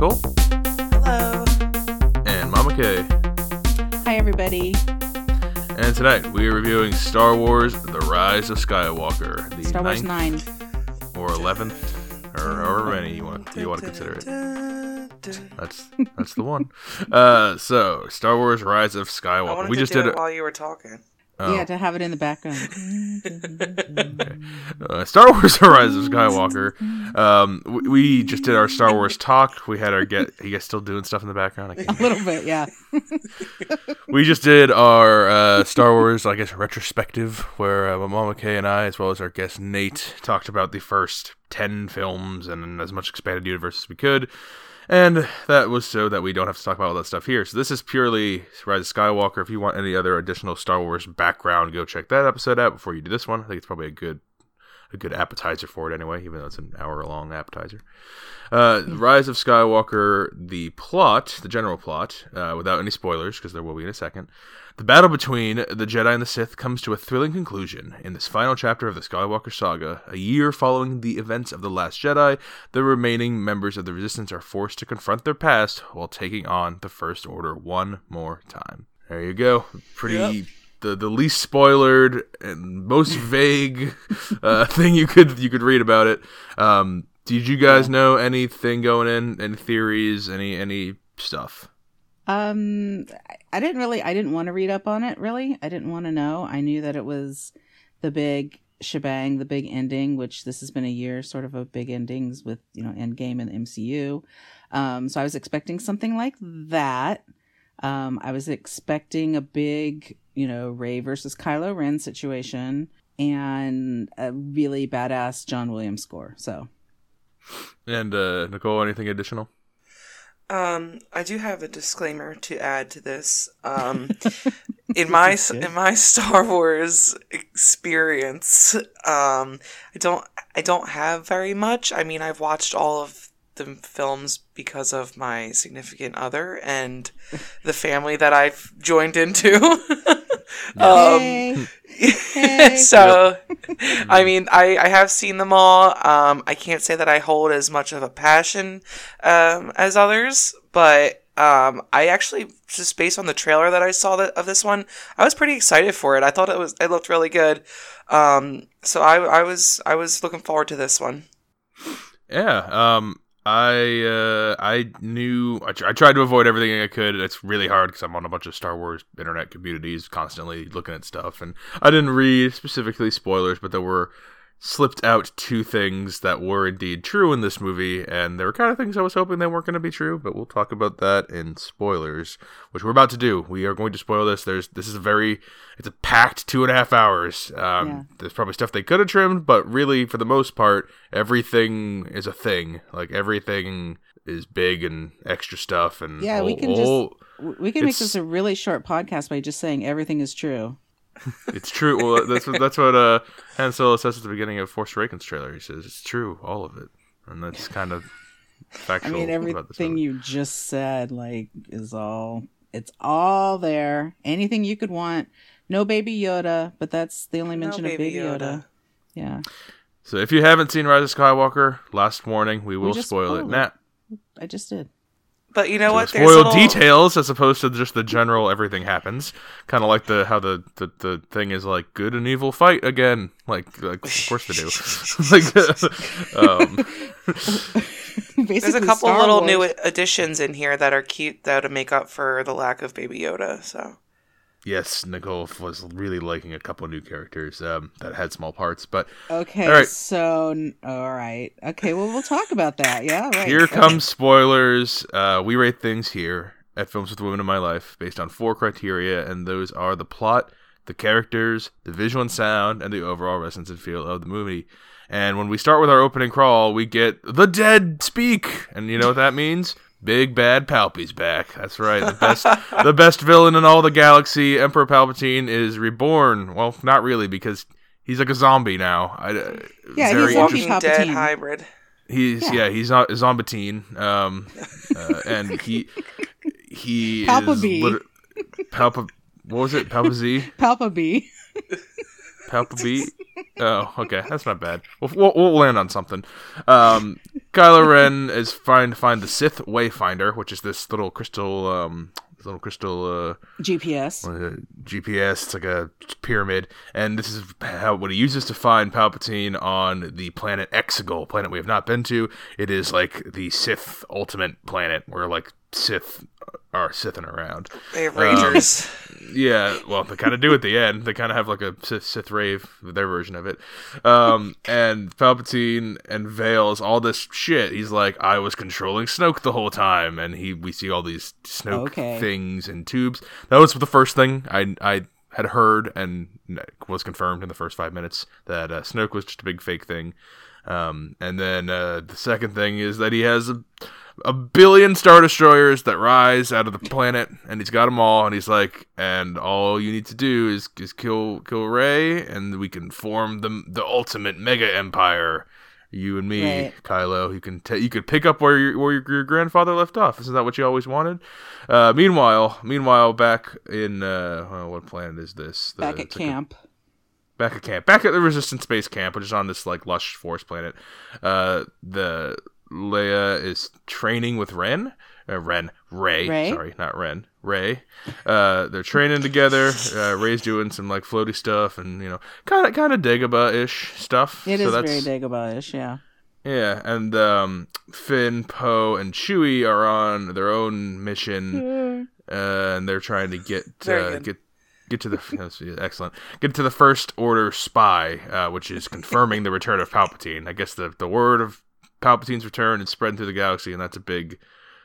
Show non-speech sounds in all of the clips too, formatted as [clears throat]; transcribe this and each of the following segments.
Nicole Hello. and Mama K. Hi, everybody. And tonight we are reviewing Star Wars: The Rise of Skywalker, the Star Wars 9. or eleventh, or however many you want you want to consider it. That's that's the one. [laughs] Uh, so Star Wars: Rise of Skywalker. We to just did it it. while you were talking. Oh. Yeah, to have it in the background. [laughs] uh, Star Wars: The [laughs] Rise of Skywalker. Um, we, we just did our Star Wars talk. We had our get. Are you guys still doing stuff in the background? [laughs] A little bit, yeah. we just did our uh, Star Wars, I guess, retrospective, where uh, Mama Kay and I, as well as our guest Nate, talked about the first 10 films and as much expanded universe as we could. And that was so that we don't have to talk about all that stuff here. So this is purely Rise of Skywalker. If you want any other additional Star Wars background, go check that episode out before you do this one. I think it's probably a good a good appetizer for it anyway, even though it's an hour long appetizer. Uh, Rise of Skywalker, the plot, the general plot, uh, without any spoilers, because there will be in a second. The battle between the Jedi and the Sith comes to a thrilling conclusion in this final chapter of the Skywalker saga. A year following the events of The Last Jedi, the remaining members of the Resistance are forced to confront their past while taking on the First Order one more time. There you go. Pretty. Yep. The, the least spoilered and most [laughs] vague uh, thing you could you could read about it. Um, did you guys know anything going in? Any theories? Any any stuff? Um, I- didn't really, I didn't want to read up on it, really. I didn't want to know. I knew that it was the big shebang, the big ending, which this has been a year sort of of big endings with, you know, Endgame and the MCU. Um, so I was expecting something like that. Um, I was expecting a big, you know, Rey versus Kylo Ren situation and a really badass John Williams score. So And uh, Nicole, anything additional? Um, I do have a disclaimer to add to this. Um, [laughs] in my in my [laughs] Star Wars experience, um, I don't I don't have very much. I mean, I've watched all of the films because of my significant other and the family that I've joined into. [laughs] um, Hey. [laughs] Hey. so i mean I, I have seen them all um, i can't say that i hold as much of a passion um, as others but um, i actually just based on the trailer that i saw that, of this one i was pretty excited for it i thought it was it looked really good um, so I, I was i was looking forward to this one Yeah. Um. I uh I knew I, tr- I tried to avoid everything I could. It's really hard because I'm on a bunch of Star Wars internet communities, constantly looking at stuff, and I didn't read specifically spoilers, but there were slipped out two things that were indeed true in this movie, and there were kind of things I was hoping they weren't going to be true. But we'll talk about that in spoilers, which we're about to do. We are going to spoil this. There's this is a very it's a packed two and a half hours. Um, Yeah. There's probably stuff they could have trimmed, but really, for the most part, everything is a thing. Like everything is big and extra stuff, and Yeah, we oh- can just- We can make this a really short podcast by just saying everything is true. It's true. Well, that's what that's what uh, Han Solo says at the beginning of Force Awakens trailer. He says it's true, all of it, and that's kind of [laughs] factual. I factual. mean, about this everything you just said, like, is all it's all there. Anything you could want. No baby Yoda, but that's the only No mention of Baby baby Yoda. Yoda. Yeah, So if you haven't seen Rise of Skywalker, last warning, we will just spoil it. spoiled Nah, I just did. But you know what spoil There's little- details as opposed to just the general everything happens. Kind of like the how the, the the thing is like good and evil fight again. Like, like of course they do. [laughs] [laughs] like, [laughs] um, there's a couple little new additions in here that are cute that would make up for the lack of baby yoda so yes, Nicole was really liking a couple new characters um, that had small parts, but Okay, All right. so all right. Okay, well we'll talk about that. Yeah, right. Here Okay. comes spoilers. Uh, we rate things here at Films with Women in My Life based on four criteria, and those are the plot, the characters, the visual and sound, and the overall resonance and feel of the movie. And when we start with our opening crawl, we get the dead speak, and you know what that means? Big bad Palpy's back. That's right. The best, [laughs] the best villain in all the galaxy, Emperor Palpatine, is reborn. Well, not really, because he's like a zombie now. I, uh, Yeah, very he's interesting. walking dead hybrid He's Yeah. yeah, he's not Zombatine, um, [laughs] uh, and he he Palpabee. is lit- Palpa. What was it? [laughs] Palpabee. Palpabee? Oh, okay, that's not bad. We'll, we'll, we'll land on something. Um, Kylo Ren is trying to find the Sith Wayfinder, which is this little crystal, um, this little crystal uh, GPS. uh, GPS. It's like a pyramid, and this is how what he uses to find Palpatine on the planet Exegol, planet we have not been to. It is like the Sith ultimate planet, where like Sith are Sithing around. They have rangers. Yeah, well, they kind of do at the end. They kind of have like a Sith, Sith rave, their version of it. Um, and Palpatine and Veils, all this shit. He's like, I was controlling Snoke the whole time, and he we see all these Snoke Okay. things and tubes. That was the first thing I I had heard and was confirmed in the first five minutes that uh, Snoke was just a big fake thing. Um, and then uh, the second thing is that he has a, a billion star destroyers that rise out of the planet, and he's got them all. And he's like, and all you need to do is is kill kill Rey, and we can form the the ultimate mega empire. You and me, Right. Kylo. You can ta you could pick up where your where your, your grandfather left off. Isn't that what you always wanted? Uh, meanwhile, meanwhile, back in uh, oh, what planet is this? The- Back at like a- camp. back at camp, back at the Resistance Base camp, which is on this like lush forest planet. Uh, the Leia is training with Ren, uh, Ren, Rey, Rey? sorry, not Ren, Rey. Uh, they're training together. Uh, Rey's doing some like floaty stuff and you know, kind of kind of Dagobah ish stuff. It So is that's- very Dagobah-ish, yeah. yeah, and um, Finn, Poe, and Chewie are on their own mission, [laughs] uh, and they're trying to get uh, get get to the [laughs] excellent get to the First Order spy, uh, which is confirming the return of Palpatine. I guess the the word of Palpatine's return and spreading through the galaxy, and that's a big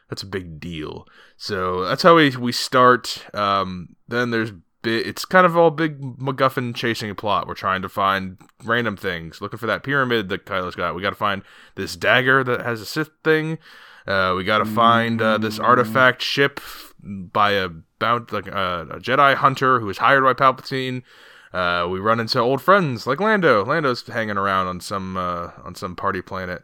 that's a big deal. So that's how we we start. Um, then there's bi- it's kind of all big MacGuffin chasing plot. We're trying to find random things, looking for that pyramid that Kylo's got. We got to find this dagger that has a Sith thing. Uh, we got to find uh, this artifact ship by a bound like uh, a Jedi hunter who was hired by Palpatine. Uh, we run into old friends like Lando. Lando's hanging around on some uh, on some party planet.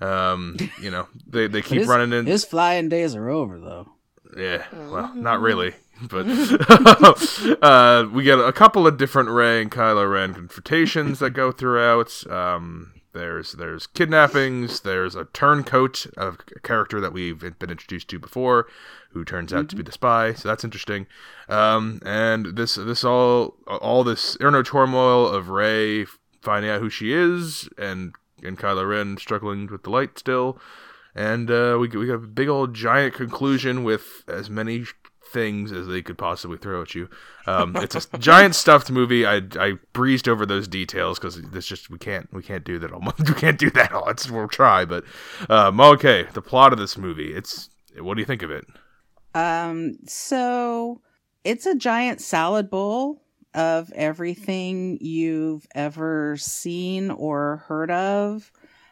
Um, you know, they they keep his, running in. His flying days are over, though. Yeah, well, not really, [laughs] but [laughs] uh, we get a couple of different Rey and Kylo Ren confrontations that go throughout. Um, there's there's kidnappings. There's a turncoat of a character that we've been introduced to before, who turns out to be the spy. So that's interesting. Um, and this this all all this inner turmoil of Rey finding out who she is, and and Kylo Ren struggling with the light still and uh, we we got a big old giant conclusion with as many things as they could possibly throw at you. Um, it's a [laughs] giant stuffed movie. I I breezed over those details because it's just we can't we can't do that all. Month. [laughs] We can't do that all. It's we'll try, but um, okay. The plot of this movie. It's what do you think of it? Um, so it's a giant salad bowl of everything you've ever seen or heard of.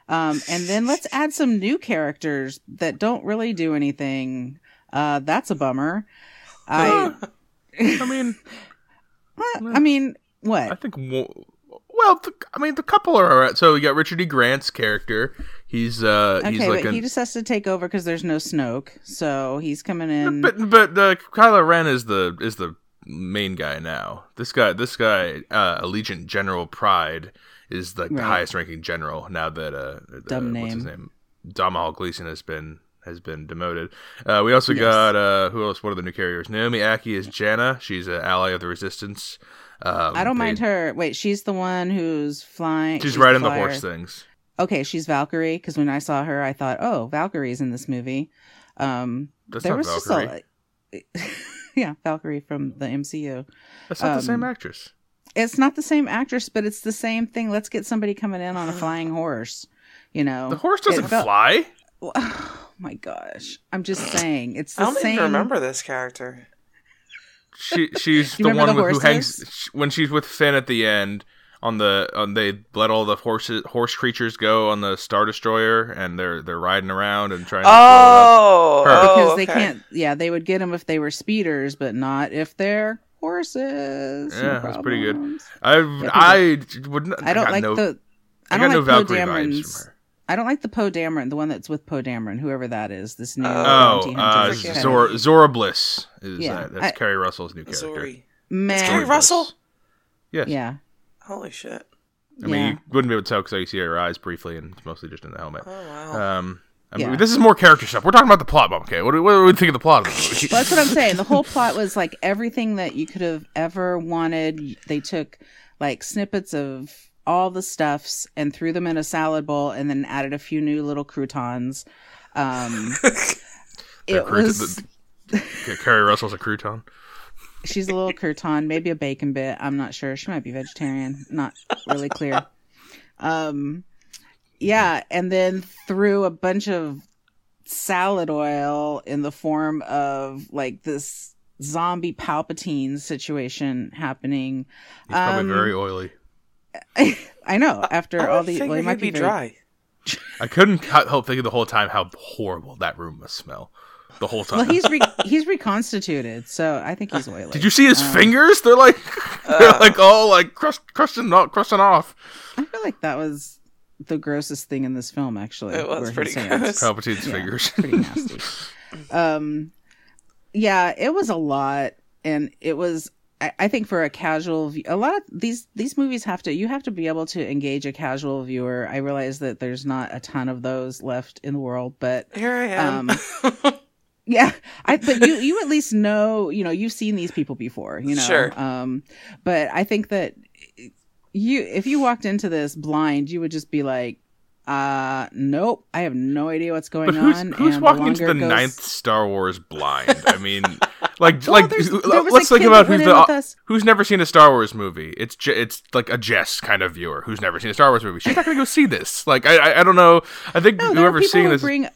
Um, and then let's add some new characters that don't really do anything. Uh, that's a bummer. I, I mean, [laughs] I mean, what? I think. Well, the, I mean, the couple are alright. So we got Richard E. Grant's character. He's uh, he's Okay, like but he just has to take over because there's no Snoke, so he's coming in. But but uh, Kylo Ren is the is the main guy now. This guy this guy uh, Allegiant General Pryde is like the Right. highest ranking general now that uh Dumb uh, what's his name. Domhnall Gleeson has been has been demoted. Uh, we also Yes. got uh who else? What are the new carriers? Naomi Ackie is Jannah. She's an ally of the Resistance. Um, I don't they- mind her. Wait, she's the one who's flying. She's, riding the flyer. horse things. Okay, she's Valkyrie. Because when I saw her, I thought, oh, Valkyrie's in this movie. Um, That's there not was Valkyrie. just a [laughs] yeah, Valkyrie from the MCU. That's not the same um, actress. It's not the same actress, but it's the same thing. Let's get somebody coming in on a [gasps] flying horse. You know, The horse doesn't felt- fly. [sighs] Oh my gosh! I'm just [sighs] saying, it's the I don't same. even remember this character. She she's [laughs] the one the with, who hangs horses? when she's with Finn at the end on the on they let all the horses horse creatures go on the star destroyer and they're they're riding around and trying to blow it up. Oh, oh, because they okay. can't. Yeah, they would get them if they were speeders, but not if they're horses. No Yeah, that's pretty good. I Yeah, I would not, I don't got like no, the. I, I got don't no like Poe Valkyrie vibes Dameron's. from her. I don't like the Poe Dameron, the one that's with Poe Dameron, whoever that is. This new Oh, bounty Oh, uh, hunter. Forget guy. Zora, Zora Bliss is Yeah, that? That's I- Keri Russell's new character. Zorii. Man, Keri Russell? Yes. yeah. Holy shit. I mean, Yeah. you wouldn't be able to tell because you see her eyes briefly, and it's mostly just in the helmet. Oh wow. Um, I mean, Yeah. this is more character stuff. We're talking about the plot, Mom. Okay, what do, what do we think of the plot of the movie? Well, that's what I'm saying. The whole plot was like everything that you could have ever wanted. They took like snippets of all the stuffs and threw them in a salad bowl, and then added a few new little croutons. Um, [laughs] it crouton- was. the- yeah, Keri Russell's a crouton. She's a little crouton, maybe a bacon bit. I'm not sure. She might be vegetarian. Not really clear. Um, yeah, and then threw a bunch of salad oil in the form of like this zombie Palpatine situation happening. He's probably Um, very oily. [laughs] I know. After I all would the, well, he he'd might be very- dry. I couldn't help thinking the whole time how horrible that room must smell. The whole time. Well, he's re- [laughs] he's reconstituted, so I think he's oily. Did you see his Um, fingers? They're like [laughs] they're like all like crust, crushing, off, crusting off. I feel like that was the grossest thing in this film. Actually, It was pretty he's gross. [laughs] Palpatine's Yeah. fingers. pretty nasty. um, yeah, it was a lot, and it was. I, I think for a casual, view, a lot of these these movies have to you have to be able to engage a casual viewer. I realize that there's not a ton of those left in the world, but Here I am. yeah, I but you you at least know you know you've seen these people before, you know. Sure. Um, but I think that you if you walked into this blind, you would just be like, uh, nope, I have no idea what's going But who's on. who's walking into the goes- ninth Star Wars blind? I mean, [laughs] like Well, like there's- who- there was let's think about who's went in with the who's never seen a Star Wars movie. It's it's like a Jess kind of viewer who's never seen a Star Wars movie. She's not gonna go see this. Like I I, I don't know. I think No, whoever's seeing this. bring.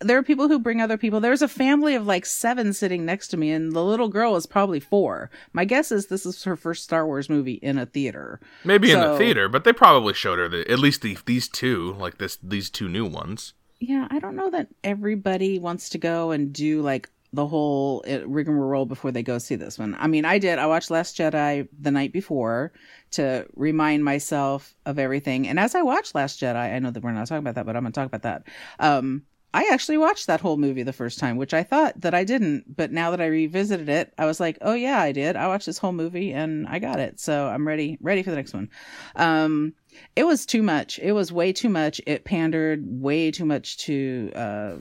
There are people who bring other people. There's a family of like seven sitting next to me, and the little girl is probably four. My guess is this is her first Star Wars movie in a theater. Maybe in the theater, but they probably showed her the, at least the, these two, like this, these two new ones. Yeah, I don't know that everybody wants to go and do like the whole uh, rigmarole before they go see this one. I mean, I did. I watched Last Jedi the night before to remind myself of everything. And as I watched Last Jedi, I know that we're not talking about that, but I'm going to talk about that. Um, I actually watched that whole movie the first time, which I thought that I didn't. But now that I revisited it, I was like, oh yeah, I did. I watched this whole movie and I got it. So I'm ready, ready for the next one. Um, it was too much. It was way too much. It pandered way too much to uh,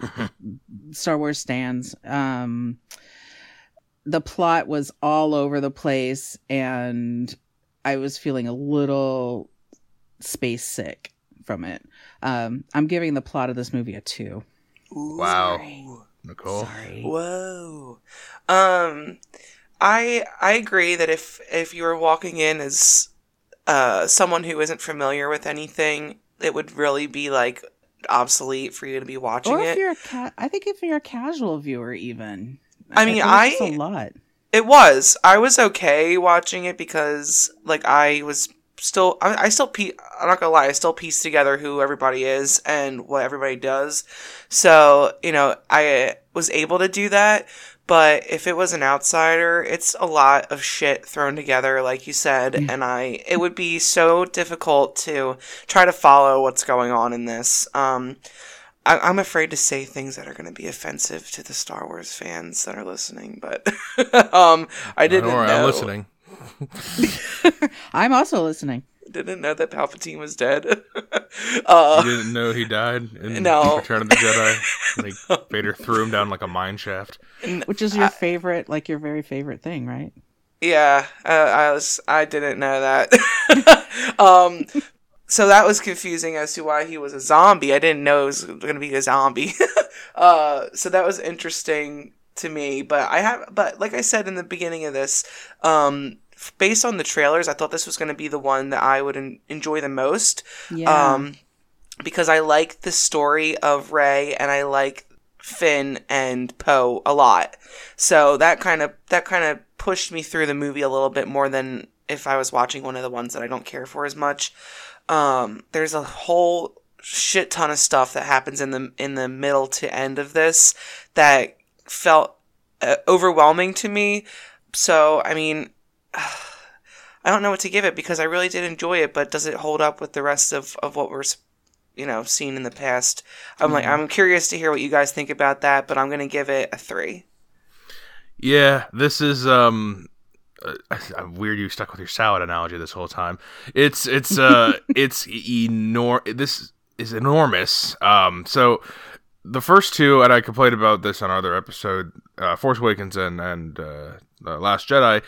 [laughs] Star Wars stands. Um, the plot was all over the place, and I was feeling a little space sick from it. Um, I'm giving the plot of this movie a two. Ooh, Wow. sorry. Nicole, Sorry. Whoa. Um I I agree that if if you were walking in as uh someone who isn't familiar with anything, it would really be like obsolete for you to be watching Or if it. you're a ca- I think if you're a casual viewer, even. I mean, think I- it's just a lot. It was. I was okay watching it because like I was still I, I still pe- I'm not gonna lie, I still piece together who everybody is and what everybody does. So, you know, I was able to do that. But if it was an outsider, it's a lot of shit thrown together, like you said, and I it would be so difficult to try to follow what's going on in this. Um, I, I'm afraid to say things that are going to be offensive to the Star Wars fans that are listening, but [laughs] um, I didn't know. I'm listening. [laughs] I'm also listening. Didn't know that Palpatine was dead. [laughs] uh, You didn't know he died in No. Return of the Jedi. [laughs] Like Vader threw him down like a mine shaft. Which is your favorite, like your very favorite thing, right? Yeah, uh, I was. I didn't know that. um, so that was confusing as to why he was a zombie. I didn't know it was going to be a zombie. uh, so that was interesting to me. But I have. But like I said in the beginning of this, um, f- based on the trailers, I thought this was going to be the one that I would en- enjoy the most. Yeah. Um, because I like the story of Rey and I like Finn and Poe a lot. So that kind of that kind of pushed me through the movie a little bit more than if I was watching one of the ones that I don't care for as much. Um, there's a whole shit ton of stuff that happens in the in the middle to end of this that felt uh, overwhelming to me. So I mean. I don't know what to give it because I really did enjoy it, but does it hold up with the rest of, of what we're, you know, seen in the past? I'm like, I'm curious to hear what you guys think about that, but I'm gonna give it a three. Yeah, this is um uh, weird you stuck with your salad analogy this whole time. It's it's uh [laughs] it's enor this is enormous. Um, so the first two, and I complained about this on our other episode, uh, Force Awakens and and uh, Last Jedi,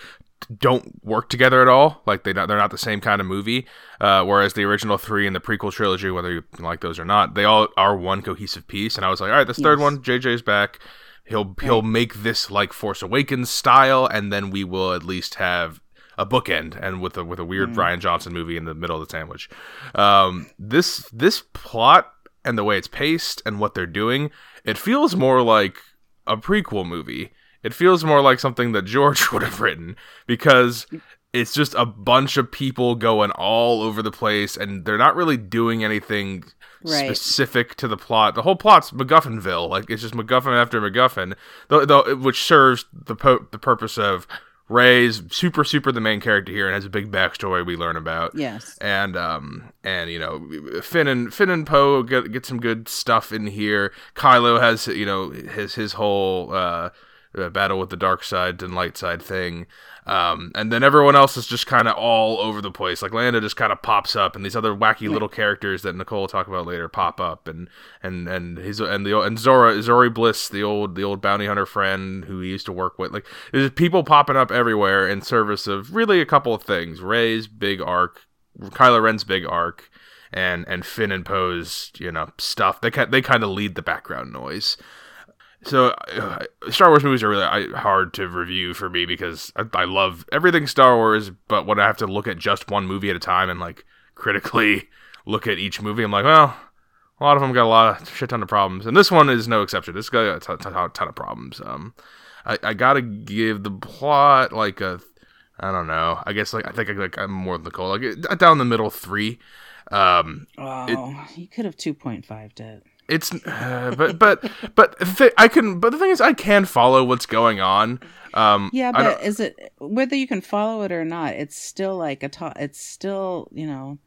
don't work together at all. Like they not, they're not the same kind of movie. Uh, whereas the original three and the prequel trilogy, whether you like those or not, they all are one cohesive piece. And I was like, all right, this yes. third one, JJ's back. He'll right. he'll make this like Force Awakens style, and then we will at least have a bookend and with a with a weird mm. Rian Johnson movie in the middle of the sandwich. Um, this this plot and the way it's paced and what they're doing, it feels more like a prequel movie. It feels more like something that George [laughs] would have written because it's just a bunch of people going all over the place and they're not really doing anything right. specific to the plot. The whole plot's MacGuffinville. Like it's just MacGuffin after MacGuffin, the, the, which serves the po- the purpose of Rey's super super the main character here and has a big backstory we learn about. Yes. And um and you know Finn and Finn and Poe get get some good stuff in here. Kylo has you know his his whole uh battle with the dark side and light side thing. Um, and then everyone else is just kind of all over the place. Like Lando just kind of pops up, and these other wacky little characters that Nicole will talk about later pop up, and and and he's and the and Zora Zorii Bliss, the old the old bounty hunter friend who he used to work with. Like there's people popping up everywhere in service of really a couple of things: Rey's big arc, Kylo Ren's big arc, and and Finn and Poe's you know stuff. They they kind of lead the background noise so uh, Star Wars movies are really hard to review for me because I, I, love everything Star Wars, but when I have to look at just one movie at a time and like critically [laughs] look at each movie, I'm like, well, a lot of them got a lot of shit ton of problems, and this one is no exception. This got a ton, of problems. Um, I, I gotta give the plot like a, I don't know. I guess like I think I, like I'm more than Nicole, like down the middle three. Um, oh, it, you could have two point five it it's uh, [sighs] but but but th- I can but the thing is I can follow what's going on. Um, yeah, but is it whether you can follow it or not? It's still like a to- it's still you know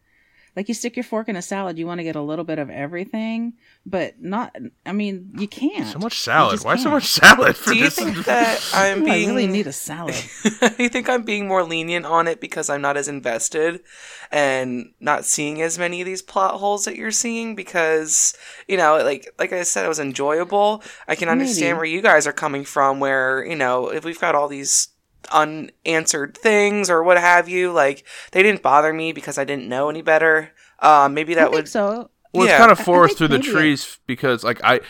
like you stick your fork in a salad, you want to get a little bit of everything, but not. I mean, you can't. So much salad. Why can't. so much salad? Do you think that [laughs] I'm being? I really need a salad. [laughs] you think I'm being more lenient on it because I'm not as invested and not seeing as many of these plot holes that you're seeing? Because you know, like like I said, it was enjoyable. I can understand Maybe. where you guys are coming from. Where you know, if we've got all these unanswered things or what have you. Like they didn't bother me because I didn't know any better. Uh, maybe that would so. Well, yeah. it's kind of forest through the trees because, like, I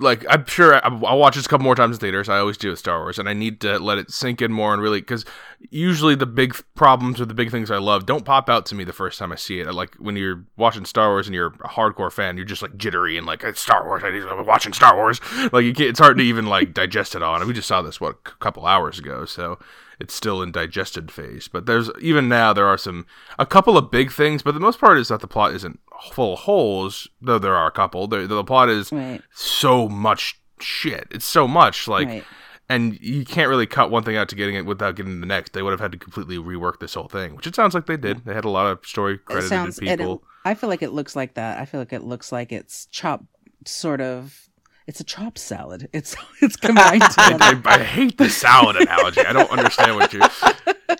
like I'm sure I'll watch this a couple more times in theaters. I always do with Star Wars, and I need to let it sink in more and really because usually the big problems or the big things I love don't pop out to me the first time I see it. Like when you're watching Star Wars and you're a hardcore fan, you're just like jittery and like it's Star Wars. I need to watching Star Wars. Like it's hard to even like [laughs] digest it all. And we just saw this what a couple hours ago, so it's still in digested phase. But there's even now there are some a couple of big things, but the most part is that the plot isn't full of holes, though there are a couple. The, the plot is right. so much shit. It's so much like. Right. And you can't really cut one thing out to getting it without getting the next. They would have had to completely rework this whole thing, which it sounds like they did. They had a lot of story credited sounds, people. It, I feel like it looks like that. I feel like it looks like it's chopped sort of it's a chopped salad. It's [laughs] it's combined. [laughs] I, I, I, hate the salad analogy. I don't understand what you.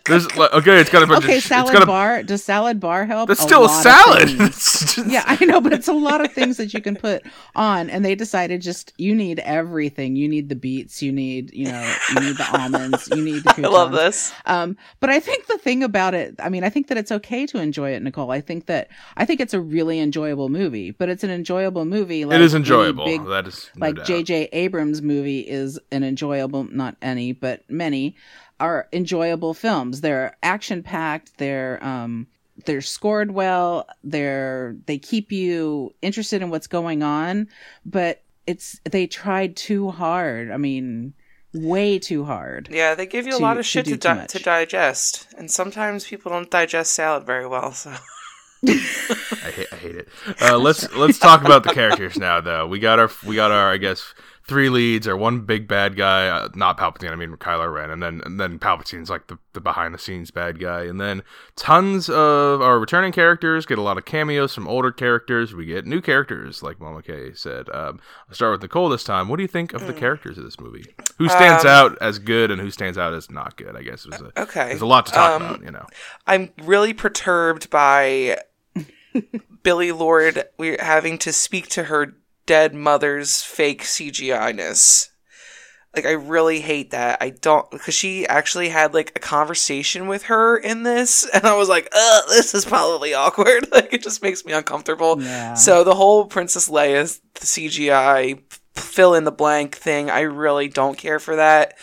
There's okay. It's got a bunch okay. Of, salad got a, bar. Does salad bar help? That's still a, a salad. [laughs] yeah, I know, but it's a lot of things that you can put on, and they decided just you need everything. You need the beets. You need you know you need the [laughs] almonds. You need the. Croutons. I love this. Um, but I think the thing about it, I mean, I think that it's okay to enjoy it, Nicole. I think that I think it's a really enjoyable movie, but it's an enjoyable movie. Like it is enjoyable. Big, that is no like J.J. Abrams' movie is an enjoyable, not any, but many are enjoyable films. They're action packed. They're um, they're scored well. They're they keep you interested in what's going on, but it's they tried too hard. I mean, way too hard. Yeah, they give you to, a lot of shit to, to, di- to digest, and sometimes people don't digest salad very well. So. [laughs] I hate, I hate it. Uh, let's let's talk about the characters now, though. We got our we got our I guess three leads or one big bad guy, uh, not Palpatine, I mean Kylo Ren, and then and then Palpatine's like the, the behind the scenes bad guy, and then tons of our returning characters get a lot of cameos from older characters. We get new characters, like Mama K said. Um, I'll start with Nicole this time. What do you think of the characters of this movie? Who stands Um, out as good and who stands out as not good? I guess was a, Okay. there's a lot to talk Um, about. You know, I'm really perturbed by [laughs] Billie Lourd we're having to speak to her dead mother's fake CGI ness. Like I really hate that. I don't because she actually had like a conversation with her in this, [laughs] and I was like, "Ugh, this is probably awkward." [laughs] Like it just makes me uncomfortable. Yeah. So the whole Princess Leia CGI fill in the blank thing, I really don't care for that.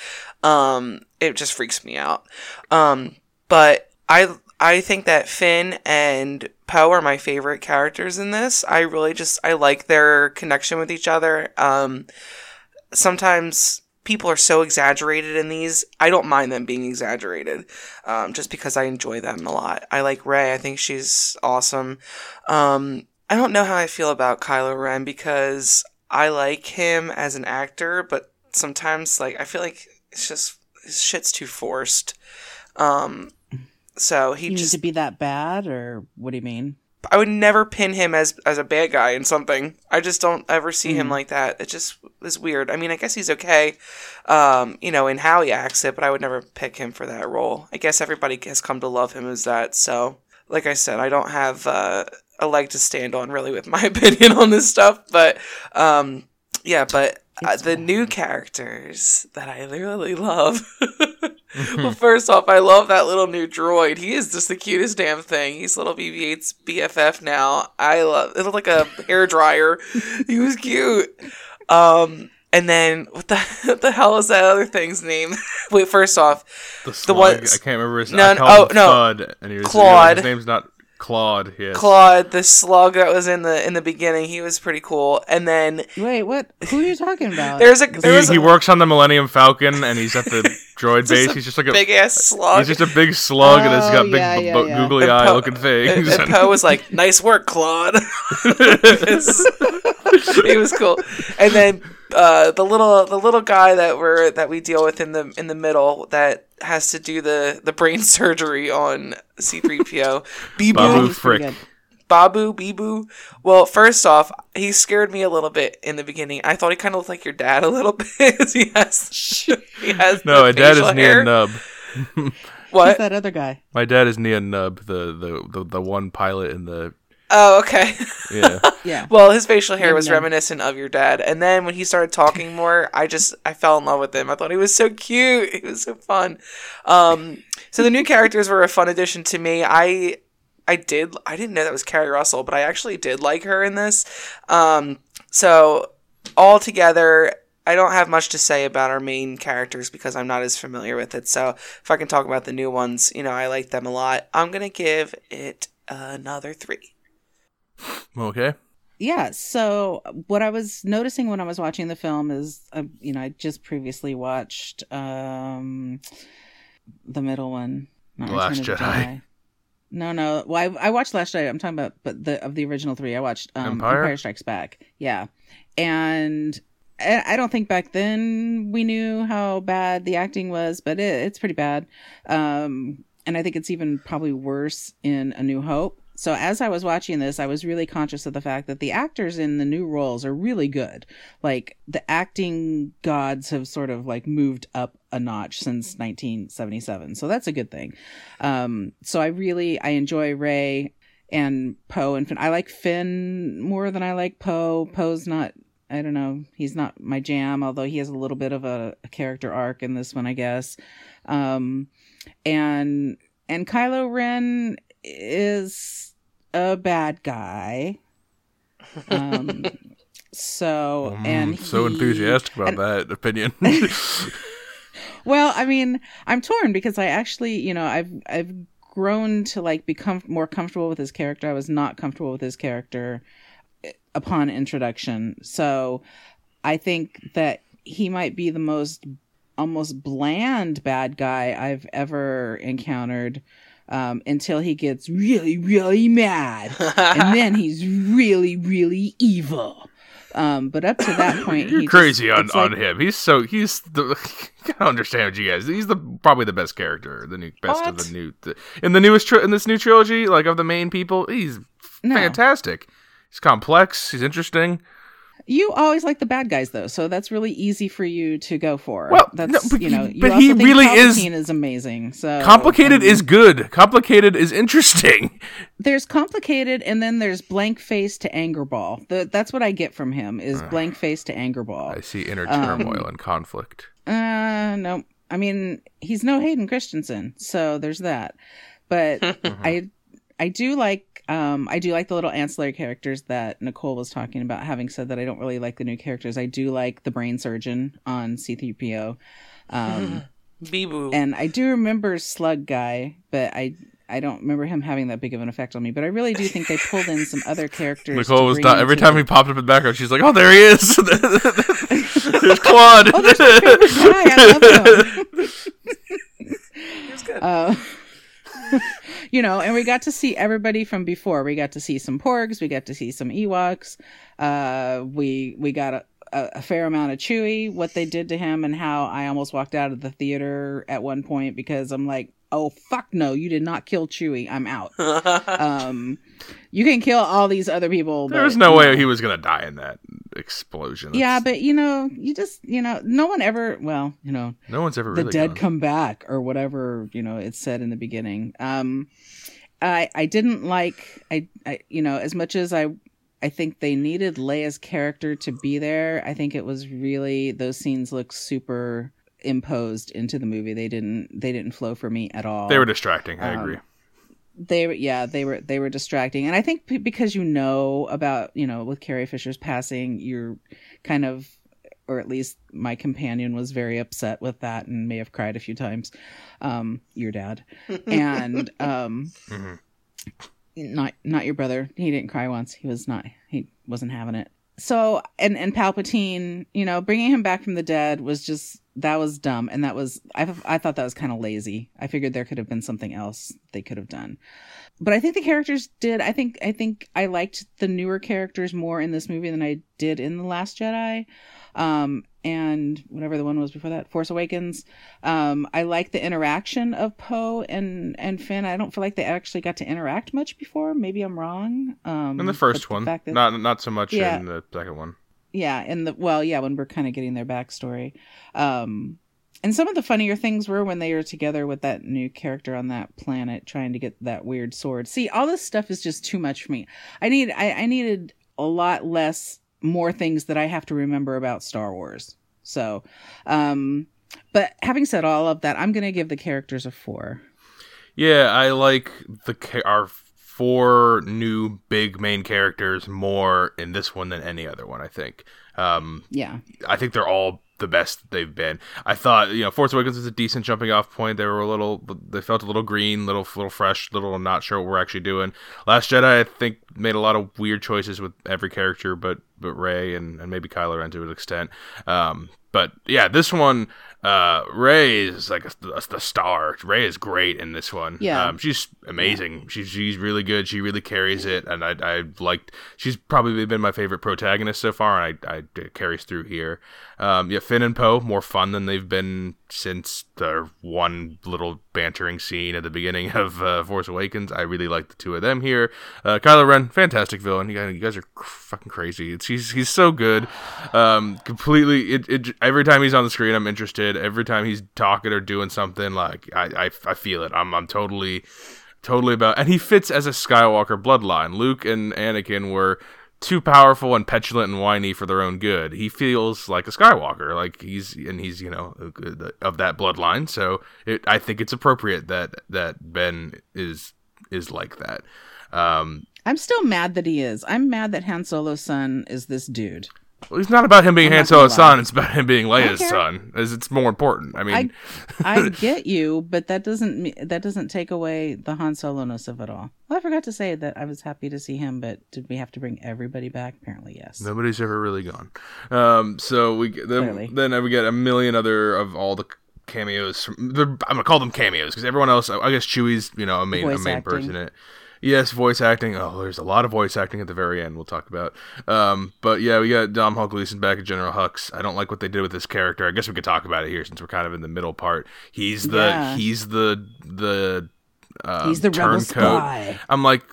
Um, it just freaks me out. Um, but I I think that Finn and Poe are my favorite characters in this. I really just I like their connection with each other. Um, sometimes people are so exaggerated in these. I don't mind them being exaggerated, um, just because I enjoy them a lot. I like Rey. I think she's awesome. Um, I don't know how I feel about Kylo Ren because I like him as an actor, but sometimes like I feel like it's just his shit's too forced. Um, so he you just to be that bad, or what do you mean? I would never pin him as as a bad guy in something. I just don't ever see him Mm. like that. It just is weird. I mean, I guess he's okay, um, you know, in how he acts it, but I would never pick him for that role. I guess everybody has come to love him as that. So, like I said, I don't have uh, a leg to stand on really with my [laughs] opinion on this stuff. But um, yeah, but uh, the new characters that I really love. [laughs] well, first off, I love that little new droid. He is just the cutest damn thing. He's little BB-8's BFF now. I love it. Looked like a hair dryer. [laughs] he was cute. Um, and then what the [laughs] what the hell is that other thing's name? Wait, first off, the the slug. ones- I can't remember his I no, oh, no. Thud, and he was, Klaud. His name's not Klaud. Yes. Klaud, the slug that was in the in the beginning, he was pretty cool. And then Wait, what? Who are you talking about? There's a- The- there was He, he works on the Millennium Falcon, and he's at the [laughs] droid base. He's just like a big ass slug. He's just a big slug, and it's Oh, got big, yeah, bu- yeah, bu- yeah. googly And eye Poe- looking and, things. and Poe was like, "Nice work, Klaud." [laughs] [laughs] it was cool. And then uh, the little the little guy that we're that we deal with in the in the middle that has to do the the brain [laughs] surgery on C3PO. [laughs] Bibu, Babu Frick. Babu, Bibu. Well, first off, he scared me a little bit in the beginning. I thought he kind of looked like your dad a little [laughs] bit. he has he has no, my the dad facial is Nia hair. Nub. Who's that other guy? My dad is Nien Nunb, the, the, the, the one pilot in the Oh, okay. yeah. [laughs] Yeah. Well, his facial hair was reminiscent of your dad, and then when he started talking more, I just I fell in love with him. I thought he was so cute. He was so fun. Um, so the new characters were a fun addition to me. I I did I didn't know that was Keri Russell, but I actually did like her in this. Um, so all together. I don't have much to say about our main characters because I'm not as familiar with it. So if I can talk about the new ones, you know, I like them a lot. I'm gonna give it another three. Okay. Yeah. So what I was noticing when I was watching the film is, uh, you know, I just previously watched um the middle one, not The Last the Jedi. No, no. Well, I, I watched Last Jedi. I'm talking about, but the of the original three, I watched um, Empire? Empire Strikes Back. Yeah, and I, I don't think back then we knew how bad the acting was, but it, it's pretty bad. Um, and I think it's even probably worse in A New Hope. So as I was watching this, I was really conscious of the fact that the actors in the new roles are really good. Like the acting gods have sort of like moved up a notch since 1977. So that's a good thing. Um, so I really I enjoy Rey and Poe and Finn. I like Finn more than I like Poe. Poe's not I don't know, he's not my jam, although he has a little bit of a, a character arc in this one, I guess. Um, and and Kylo Ren is a bad guy. Um, [laughs] so and Mm, so enthusiastic about and- that opinion. [laughs] [laughs] Well, I mean, I'm torn because I actually, you know, I've I've grown to like become more comfortable with his character. I was not comfortable with his character eh, upon introduction. So, I think that he might be the most almost bland bad guy I've ever encountered um, until he gets really, really mad, [laughs] and then he's really, really evil. Um, but up to that point, You're [laughs] crazy just, on, on like- him. He's so he's the. [laughs] I don't understand what you guys. He's the probably the best character, the new best of the new the, in the newest in this new trilogy. Like of the main people, he's No. fantastic. He's complex. He's interesting. You always like the bad guys though, so that's really easy for you to go for. Well, that's no, but you know, you but he really is- is amazing. So Complicated um, is good. Complicated is interesting. [laughs] there's complicated, and then there's blank face to anger ball. The, that's what I get from him is blank face to anger ball. I see inner Um, turmoil and conflict. Uh, no. I mean, he's no Hayden Christensen, so there's that. But [laughs] I, I do like, um, I do like the little ancillary characters that Nicole was talking about. Having said that, I don't really like the new characters. I do like the brain surgeon on C-3PO, um, [laughs] Bee-boo. and I do remember Slug Guy, but I. I don't remember him having that big of an effect on me, but I really do think they pulled in some other characters. Nicole was not, every time the- he popped up in the background. She's like, "Oh, there he is. [laughs] there's Klaud." Oh, there's my favorite guy. I love him. [laughs] He was good. Uh, you know, and we got to see everybody from before. We got to see some porgs. We got to see some Ewoks. Uh, we we got a, a, a fair amount of Chewie. What they did to him, and how I almost walked out of the theater at one point because I'm like, oh fuck no, you did not kill Chewie. I'm out. [laughs] Um, you can kill all these other people. There but, was no way know. he was gonna die in that explosion. Yeah, but you know, you just you know, no one ever. Well, you know, no one's ever the really dead gone. come back or whatever you know it said in the beginning um i i didn't like I, I you know as much as i i think they needed leia's character to be there i think it was really those scenes look super imposed into the movie they didn't they didn't flow for me at all They were distracting. I Um, agree. They were yeah they were they were distracting. And i think p- because you know about you know with carrie fisher's passing you're kind of or at least my companion was very upset with that and may have cried a few times um your dad. And [laughs] um Mhm. not not your brother. He didn't cry once. He was not he wasn't having it so and and palpatine you know bringing him back from the dead was just that was dumb. And that was i, I thought that was kind of lazy. I figured there could have been something else they could have done. But i think the characters did i think i think i liked the newer characters more in this movie than i did in the last jedi um and whatever the one was before that force awakens. Um i like the interaction of poe and and finn. I don't feel like they actually got to interact much before. Maybe i'm wrong. Um In the first one, fact that- not not so much Yeah. in the second one. yeah in the well yeah when we're kind of getting their backstory. Um and some of the funnier things were when they were together with that new character on that planet trying to get that weird sword. See all this stuff is just too much for me. I need i, I needed a lot less more things that i have to remember about star wars so um but having said all of that i'm gonna give the characters a four Yeah, I like the our four new big main characters more in this one than any other one. I think. Um, yeah I think they're all the best they've been. I thought you know Force Awakens was a decent jumping off point. They were a little, they felt a little green, little little fresh, little not sure what we're actually doing. Last Jedi, I think, made a lot of weird choices with every character, but but Rey and, and maybe Kylo Ren to an extent. Um, but yeah, this one, uh, Rey is like a, a, the star. Rey is great in this one. Yeah. um, she's amazing. She's she's really good. She really carries it, and I I liked. She's probably been my favorite protagonist so far, and I, I it carries through here. Um, yeah, Finn and Poe more fun than they've been since the one little bantering scene at the beginning of uh, Force Awakens. I really like the two of them here. Uh, Kylo Ren, fantastic villain. You guys, you guys are fucking crazy. It's, he's he's so good. Um, completely. It, it every time he's on the screen, I'm interested. Every time he's talking or doing something, like I I, I feel it. I'm I'm totally totally about. And he fits as a Skywalker bloodline. Luke and Anakin were too powerful and petulant and whiny for their own good. He feels like a Skywalker, like he's and he's you know of that bloodline. So it, I think it's appropriate that that Ben is is like that. Um, i'm still mad that he is i'm mad that han solo's son is this dude well, it's not about him being I'm Han Solo's son. It's about him being Leia's son. As it's more important. I mean, I [laughs] get you, but that doesn't that doesn't take away the Han Solo-ness of it all. Well, I forgot to say that I was happy to see him, but did we have to bring everybody back? Apparently, yes. Nobody's ever really gone. Um, so we Clearly. then, then we get a million other of all the cameos. From, I'm gonna call them cameos because everyone else, I guess Chewie's you know a main a main acting. person in it. Yes, voice acting. Oh, there's a lot of voice acting at the very end. We'll talk about. Um, but yeah, we got Dom Gleeson back as General Hux. I don't like what they did with this character. I guess we could talk about it here since we're kind of in the middle part. He's the Yeah. he's the the uh, He's the rebel turncoat. I'm like,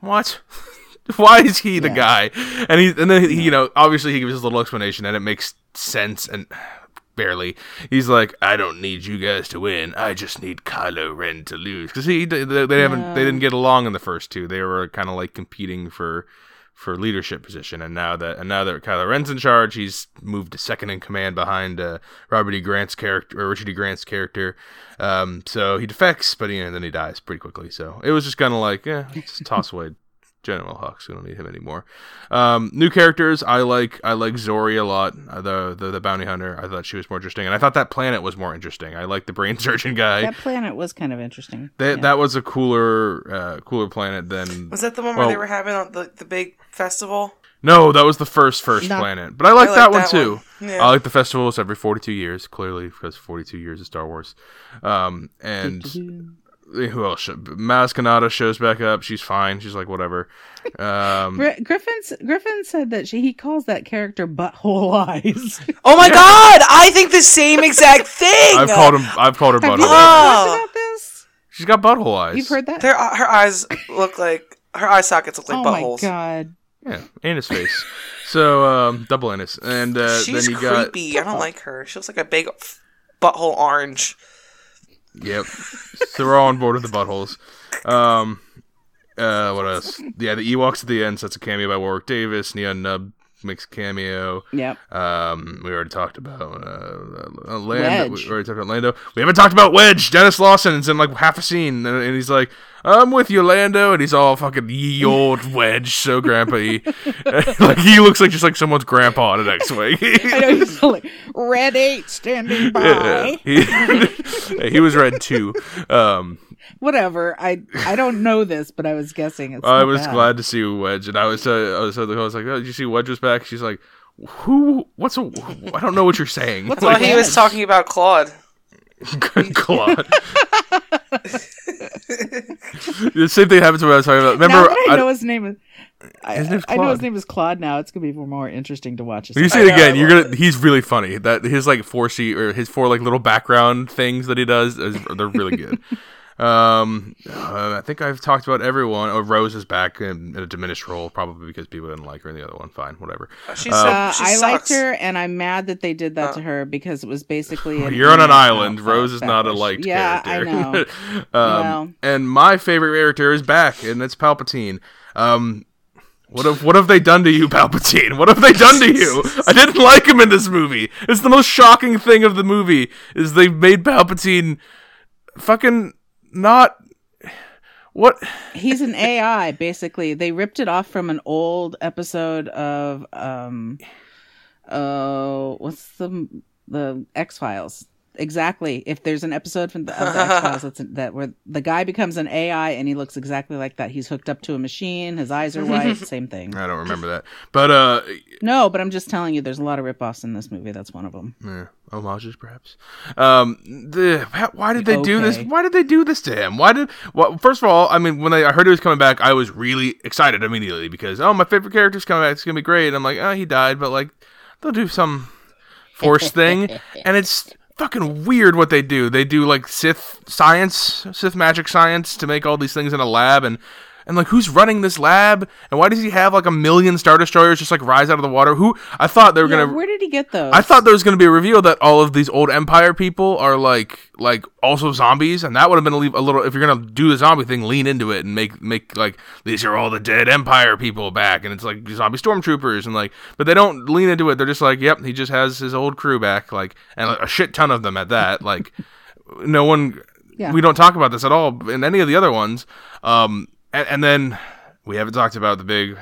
what? [laughs] Why is he the guy? And he and then he, you know, obviously he gives his little explanation and it makes sense and barely. He's like, I don't need you guys to win. I just need Kylo Ren to lose because he they, they haven't they didn't get along in the first two. They were kind of like competing for for leadership position and now that and now that Kylo Ren's in charge he's moved to second in command behind uh, Robert E. Grant's character or Richard E. Grant's character um, so he defects but you know, then he dies pretty quickly so it was just kind of like yeah just toss away General Hux we don't need him anymore um, new characters I like I like Zorii a lot uh, the, the the bounty hunter I thought she was more interesting and I thought that planet was more interesting I like the brain [laughs] surgeon guy That planet was kind of interesting. that, Yeah. that was a cooler uh, cooler planet than Was that the one where they were having the, the big festival? No, that was the first first Not- planet. But I like I like that one too. one. Yeah. I like the festivals every 42 years, clearly because 42 years of Star Wars. Um, and who else? should- Maz shows back up. She's fine. She's like whatever. Um, Griffin's Griffin said that she he calls that character butthole eyes. [laughs] [laughs] Oh my god! I think the same exact [laughs] thing. I've called him. I've called her Have you butthole. Oh. about this? She's got butthole eyes. You've heard that? Their, her eyes look like her eye sockets look like oh buttholes. my god! Yeah, anus face. so um, double anus, and uh, She's then you got creepy. I don't like her. She looks like a big f- butthole orange. Yep. so we're all on board with the buttholes. Um, uh, what else? Yeah, the Ewoks at the end. So that's a cameo by Warwick Davis. Nien Nunb makes a cameo. Yep. Um, we already talked about uh, uh, Lando. Wedge. We already talked about Lando. We haven't talked about Wedge. Denis Lawson's in like half a scene, and, and he's like, "I'm with you, Lando," and he's all fucking ye old [laughs] Wedge, so grandpa [laughs] like he looks like just like someone's grandpa on an X-wing. [laughs] I know he's like red eight standing by. Yeah. he, he was red too. Um, Whatever. I I don't know this, but I was guessing. It's I was bad. glad to see Wedge, and I was uh, I was I was like, oh, did you see Wedge was back? She's like, who? What's a? I don't know what you're saying. What's Well, Like he was talking about Klaud. Klaud. The same thing happens when I was talking about. Now Remember, that I I- know his name is. I, His name's I know his name is Klaud now. It's gonna be more interesting to watch. when you see it again, you're gonna. He's really funny. That his like four seat or his four like little background things that he does, is, they're really good. [laughs] Um, uh, I think I've talked about everyone. Oh, Rose is back in, in a diminished role, probably because people didn't like her in the other one. Fine, whatever. She's Uh, Uh, she I liked her, and I'm mad that they did that Uh. to her because it was basically. [laughs] You're on an island. Rose is not a backlash. liked yeah, character. I know. [laughs] um, Well. And my favorite character is back, and it's Palpatine. Um, what have what have they done to you, Palpatine? What have they done to you? [laughs] I didn't like him in this movie. It's the most shocking thing of the movie is they made Palpatine fucking not what He's an AI, basically. They ripped it off from an old episode of um, oh, what's the the X Files? Exactly. If there's an episode from the, of the [laughs] X Files that's that where the guy becomes an AI and he looks exactly like that. He's hooked up to a machine. His eyes are white. [laughs] Same thing. I don't remember that. But uh No, but I'm just telling you, there's a lot of ripoffs in this movie. That's one of them. Yeah, homages, perhaps. Um, the why did they do this? Why did they do this to him? Why did? Well, first of all, I mean, when I I heard he was coming back, I was really excited immediately because oh, my favorite character's coming back. It's gonna be great. And I'm like, oh, he died, but like they'll do some force thing, [laughs] and it's fucking weird what they do. They do like Sith science, Sith magic science to make all these things in a lab, and and like who's running this lab, and why does he have like a million star destroyers just like rise out of the water? Who I thought they were Yeah, gonna where did he get those? I thought there was going to be a reveal that all of these old Empire people are like like also zombies, and that would have been a, leave, a little. If you're going to do the zombie thing, lean into it and make make like these are all the dead Empire people back, and it's like zombie stormtroopers, and like, but they don't lean into it. They're just like, yep, he just has his old crew back, like, and a shit ton of them at that. Like, no one, Yeah. we don't talk about this at all in any of the other ones. Um, and, and then we haven't talked about the big.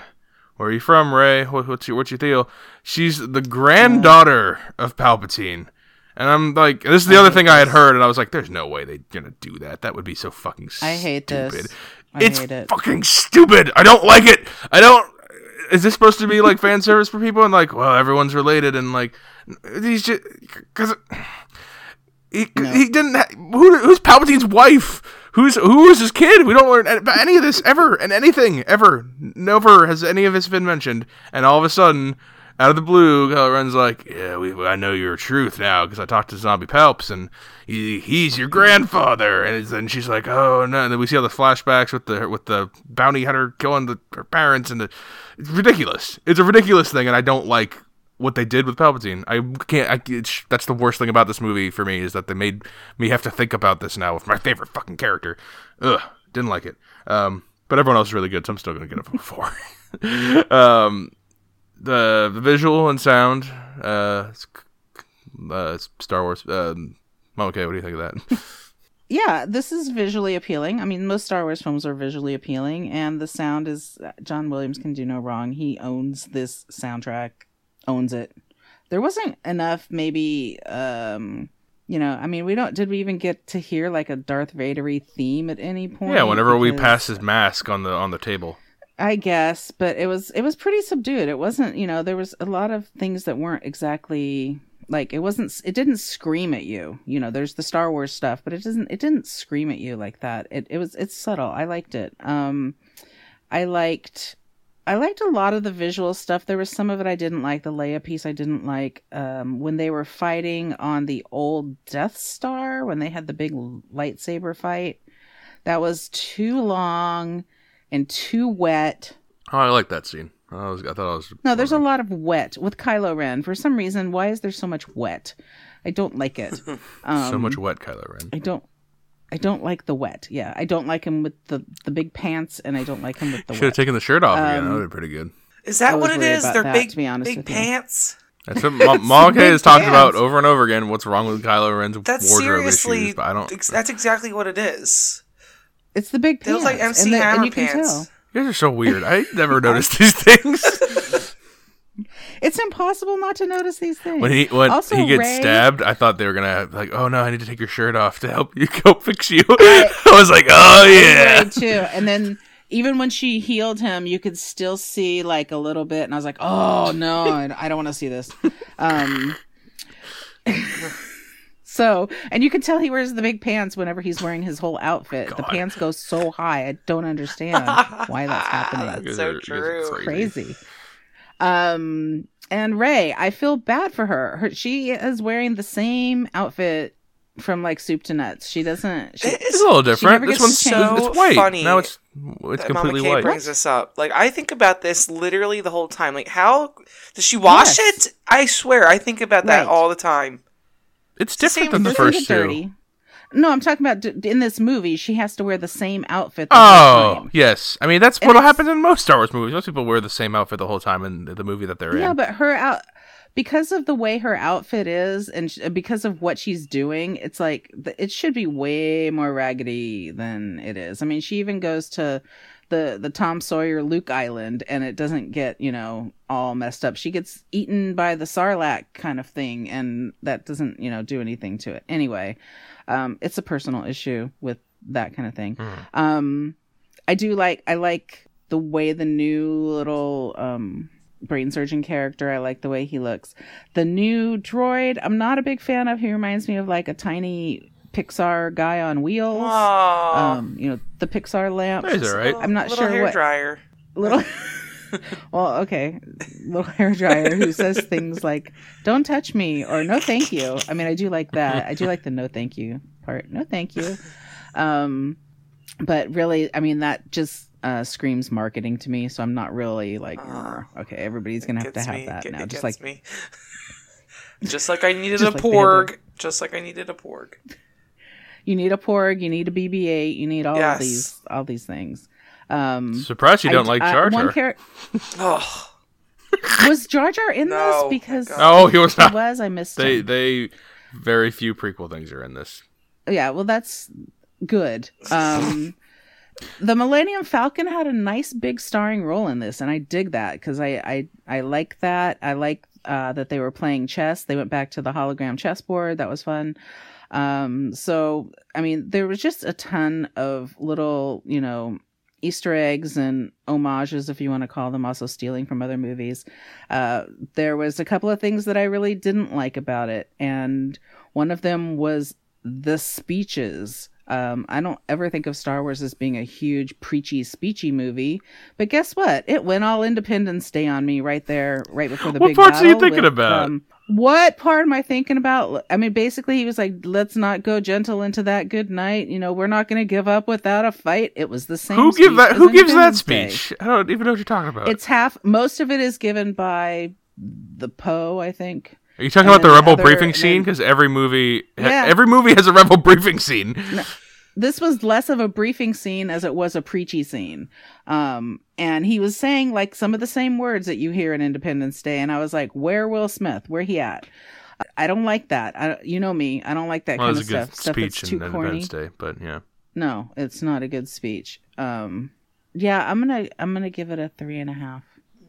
Where are you from, Rey? What, what's your what's your deal? She's the granddaughter of Palpatine, and I'm like, this is the other thing I had heard, and I was like, there's no way they're gonna do that. That would be so fucking. I hate this. stupid. I it's hate it. fucking stupid. I don't like it. I don't. Is this supposed to be like fan service for people? And like, well, everyone's related, and like, these just because he, No. he didn't. Ha- who, who's Palpatine's wife? Who's who is this kid? We don't learn about any of this ever and anything ever. Never has any of this been mentioned. And all of a sudden, out of the blue, Ren's like, "Yeah, we, I know your truth now because I talked to Zombie Palps, and he, he's your grandfather." And then she's like, "Oh no!" And then we see all the flashbacks with the with the bounty hunter killing the, her parents, and the, it's ridiculous. It's a ridiculous thing, and I don't like what they did with Palpatine. I can't. I, that's the worst thing about this movie for me is that they made me have to think about this now with my [laughs] favorite fucking character. Ugh, didn't like it. Um, but everyone else is really good, so I'm still gonna get a [laughs] four. [laughs] um, the, the visual and sound, uh, uh Star Wars. Um, okay, what do you think of that? yeah, this is visually appealing. I mean, most Star Wars films are visually appealing, and the sound is John Williams can do no wrong. He owns this soundtrack, owns it. There wasn't enough, maybe. um you know, I mean, we don't. Did we even get to hear like a Darth Vadery theme at any point? Yeah, whenever because... we pass his mask on the on the table. I guess, but it was it was pretty subdued. It wasn't, you know, there was a lot of things that weren't exactly like it wasn't it didn't scream at you. You know, there's the Star Wars stuff, but it doesn't it didn't scream at you like that. It it was it's subtle. I liked it. Um I liked I liked a lot of the visual stuff. There was some of it I didn't like. The Leia piece I didn't like. Um, when they were fighting on the old Death Star, when they had the big lightsaber fight, that was too long and too wet. Oh, I like that scene. I, was, I thought I was. No, there's a lot of wet with Kylo Ren. For some reason, why is there so much wet? I don't like it. Um, [laughs] so much wet, Kylo Ren. I don't. I don't like the wet. Yeah, I don't like him with the the big pants, and I don't like him with the. Should have taken the shirt off um, again. That would be pretty good. Is that what it is? They're that, big, big pants. You. That's what [laughs] Ma- has talked about over and over again. What's wrong with Kylo Ren's that's wardrobe seriously, issues? But I don't. That's exactly what it is. It's the big pants. Feels like MC and the, Hammer and you pants. Can tell. You guys are so weird. I never [laughs] noticed these things. [laughs] it's impossible not to notice these things. When he when also, he gets Rey, stabbed, I thought they were gonna like, oh no, I need to take your shirt off to help you [laughs] go fix you. I, [laughs] I was like, oh yeah, too. And then even when she healed him, you could still see like a little bit, and I was like, oh no, I don't want to see this. Um, [laughs] so, and you can tell he wears the big pants whenever he's wearing his whole outfit. Oh, the pants go so high. I don't understand why that's happening. that's so true. Crazy. Um, and Rey, I feel bad for her. her. She is wearing the same outfit from like soup to nuts. She doesn't. She, it's a little different. This one's so it's white. Funny now it's it's completely Mama white. brings this up. Like I think about this literally the whole time. Like how does she wash yes. it? I swear, I think about that right. all the time. It's different than the first two. Dirty. No, I'm talking about in this movie. She has to wear the same outfit. The oh, yes. I mean, that's what happens in most Star Wars movies. Most people wear the same outfit the whole time in the movie that they're yeah, in. Yeah, but her out because of the way her outfit is, and because of what she's doing, it's like it should be way more raggedy than it is. I mean, she even goes to the the Tom Sawyer Luke Island and it doesn't get, you know, all messed up. She gets eaten by the Sarlacc kind of thing and that doesn't, you know, do anything to it. Anyway, um it's a personal issue with that kind of thing. Mm. Um I do like I like the way the new little um brain surgeon character. I like the way he looks. The new droid, I'm not a big fan of. He reminds me of like a tiny Pixar guy on wheels. Aww. Um, you know, the Pixar lamp. That's all right. I'm not little sure hair what dryer. Little [laughs] [laughs] Well, okay. Little hair dryer who says things like "Don't touch me" or "No, thank you." I mean, I do like that. I do like the "No, thank you" part. No, thank you. Um, but really, I mean, that just uh, screams marketing to me. So I'm not really like, uh, okay, everybody's gonna have to have me. that it, now. Just like me. [laughs] just like I needed a like porg. Just like I needed a porg you need a porg, you need a BB-8, you need all yes. these all these things. Um, Surprised you don't I, like Jar Jar. One char- oh. [laughs] was Jar Jar in no, this? Because oh, he was not. He was I missed they, him. They very few prequel things are in this. Yeah, well, that's good. Um, [laughs] the Millennium Falcon had a nice big starring role in this, and I dig that because I, I I like that. I like uh, that they were playing chess. They went back to the hologram chessboard. That was fun. Um, so, I mean, there was just a ton of little, you know, Easter eggs and homages, if you want to call them, also stealing from other movies. Uh, there was a couple of things that I really didn't like about it, and one of them was the speeches. Um, I don't ever think of Star Wars as being a huge preachy, speechy movie, but guess what? It went all Independence Day on me right there, right before the What big parts are you thinking with, about? um, what part am I thinking about? I mean, basically, he was like, "Let's not go gentle into that good night. You know, we're not going to give up without a fight." It was the same. Who give that? Who gives that Independence Day. speech? I don't even know what you're talking about. It's half. Most of it is given by the Poe, I think. Are you talking and about the rebel other- briefing scene? Because every movie, Yeah. every movie has a rebel [laughs] briefing scene. This was less of a briefing scene as it was a preachy scene. Um, and he was saying like some of the same words that you hear in Independence Day. And I was like, where Will Smith? Where he at? I- I don't like that. I, you know me. I don't like that Well, kind it of was a good stuff. Stuff speech that's in too corny. Independence Day, but yeah. No, it's not a good speech. Um, yeah, I'm gonna I'm gonna give it a three and a half.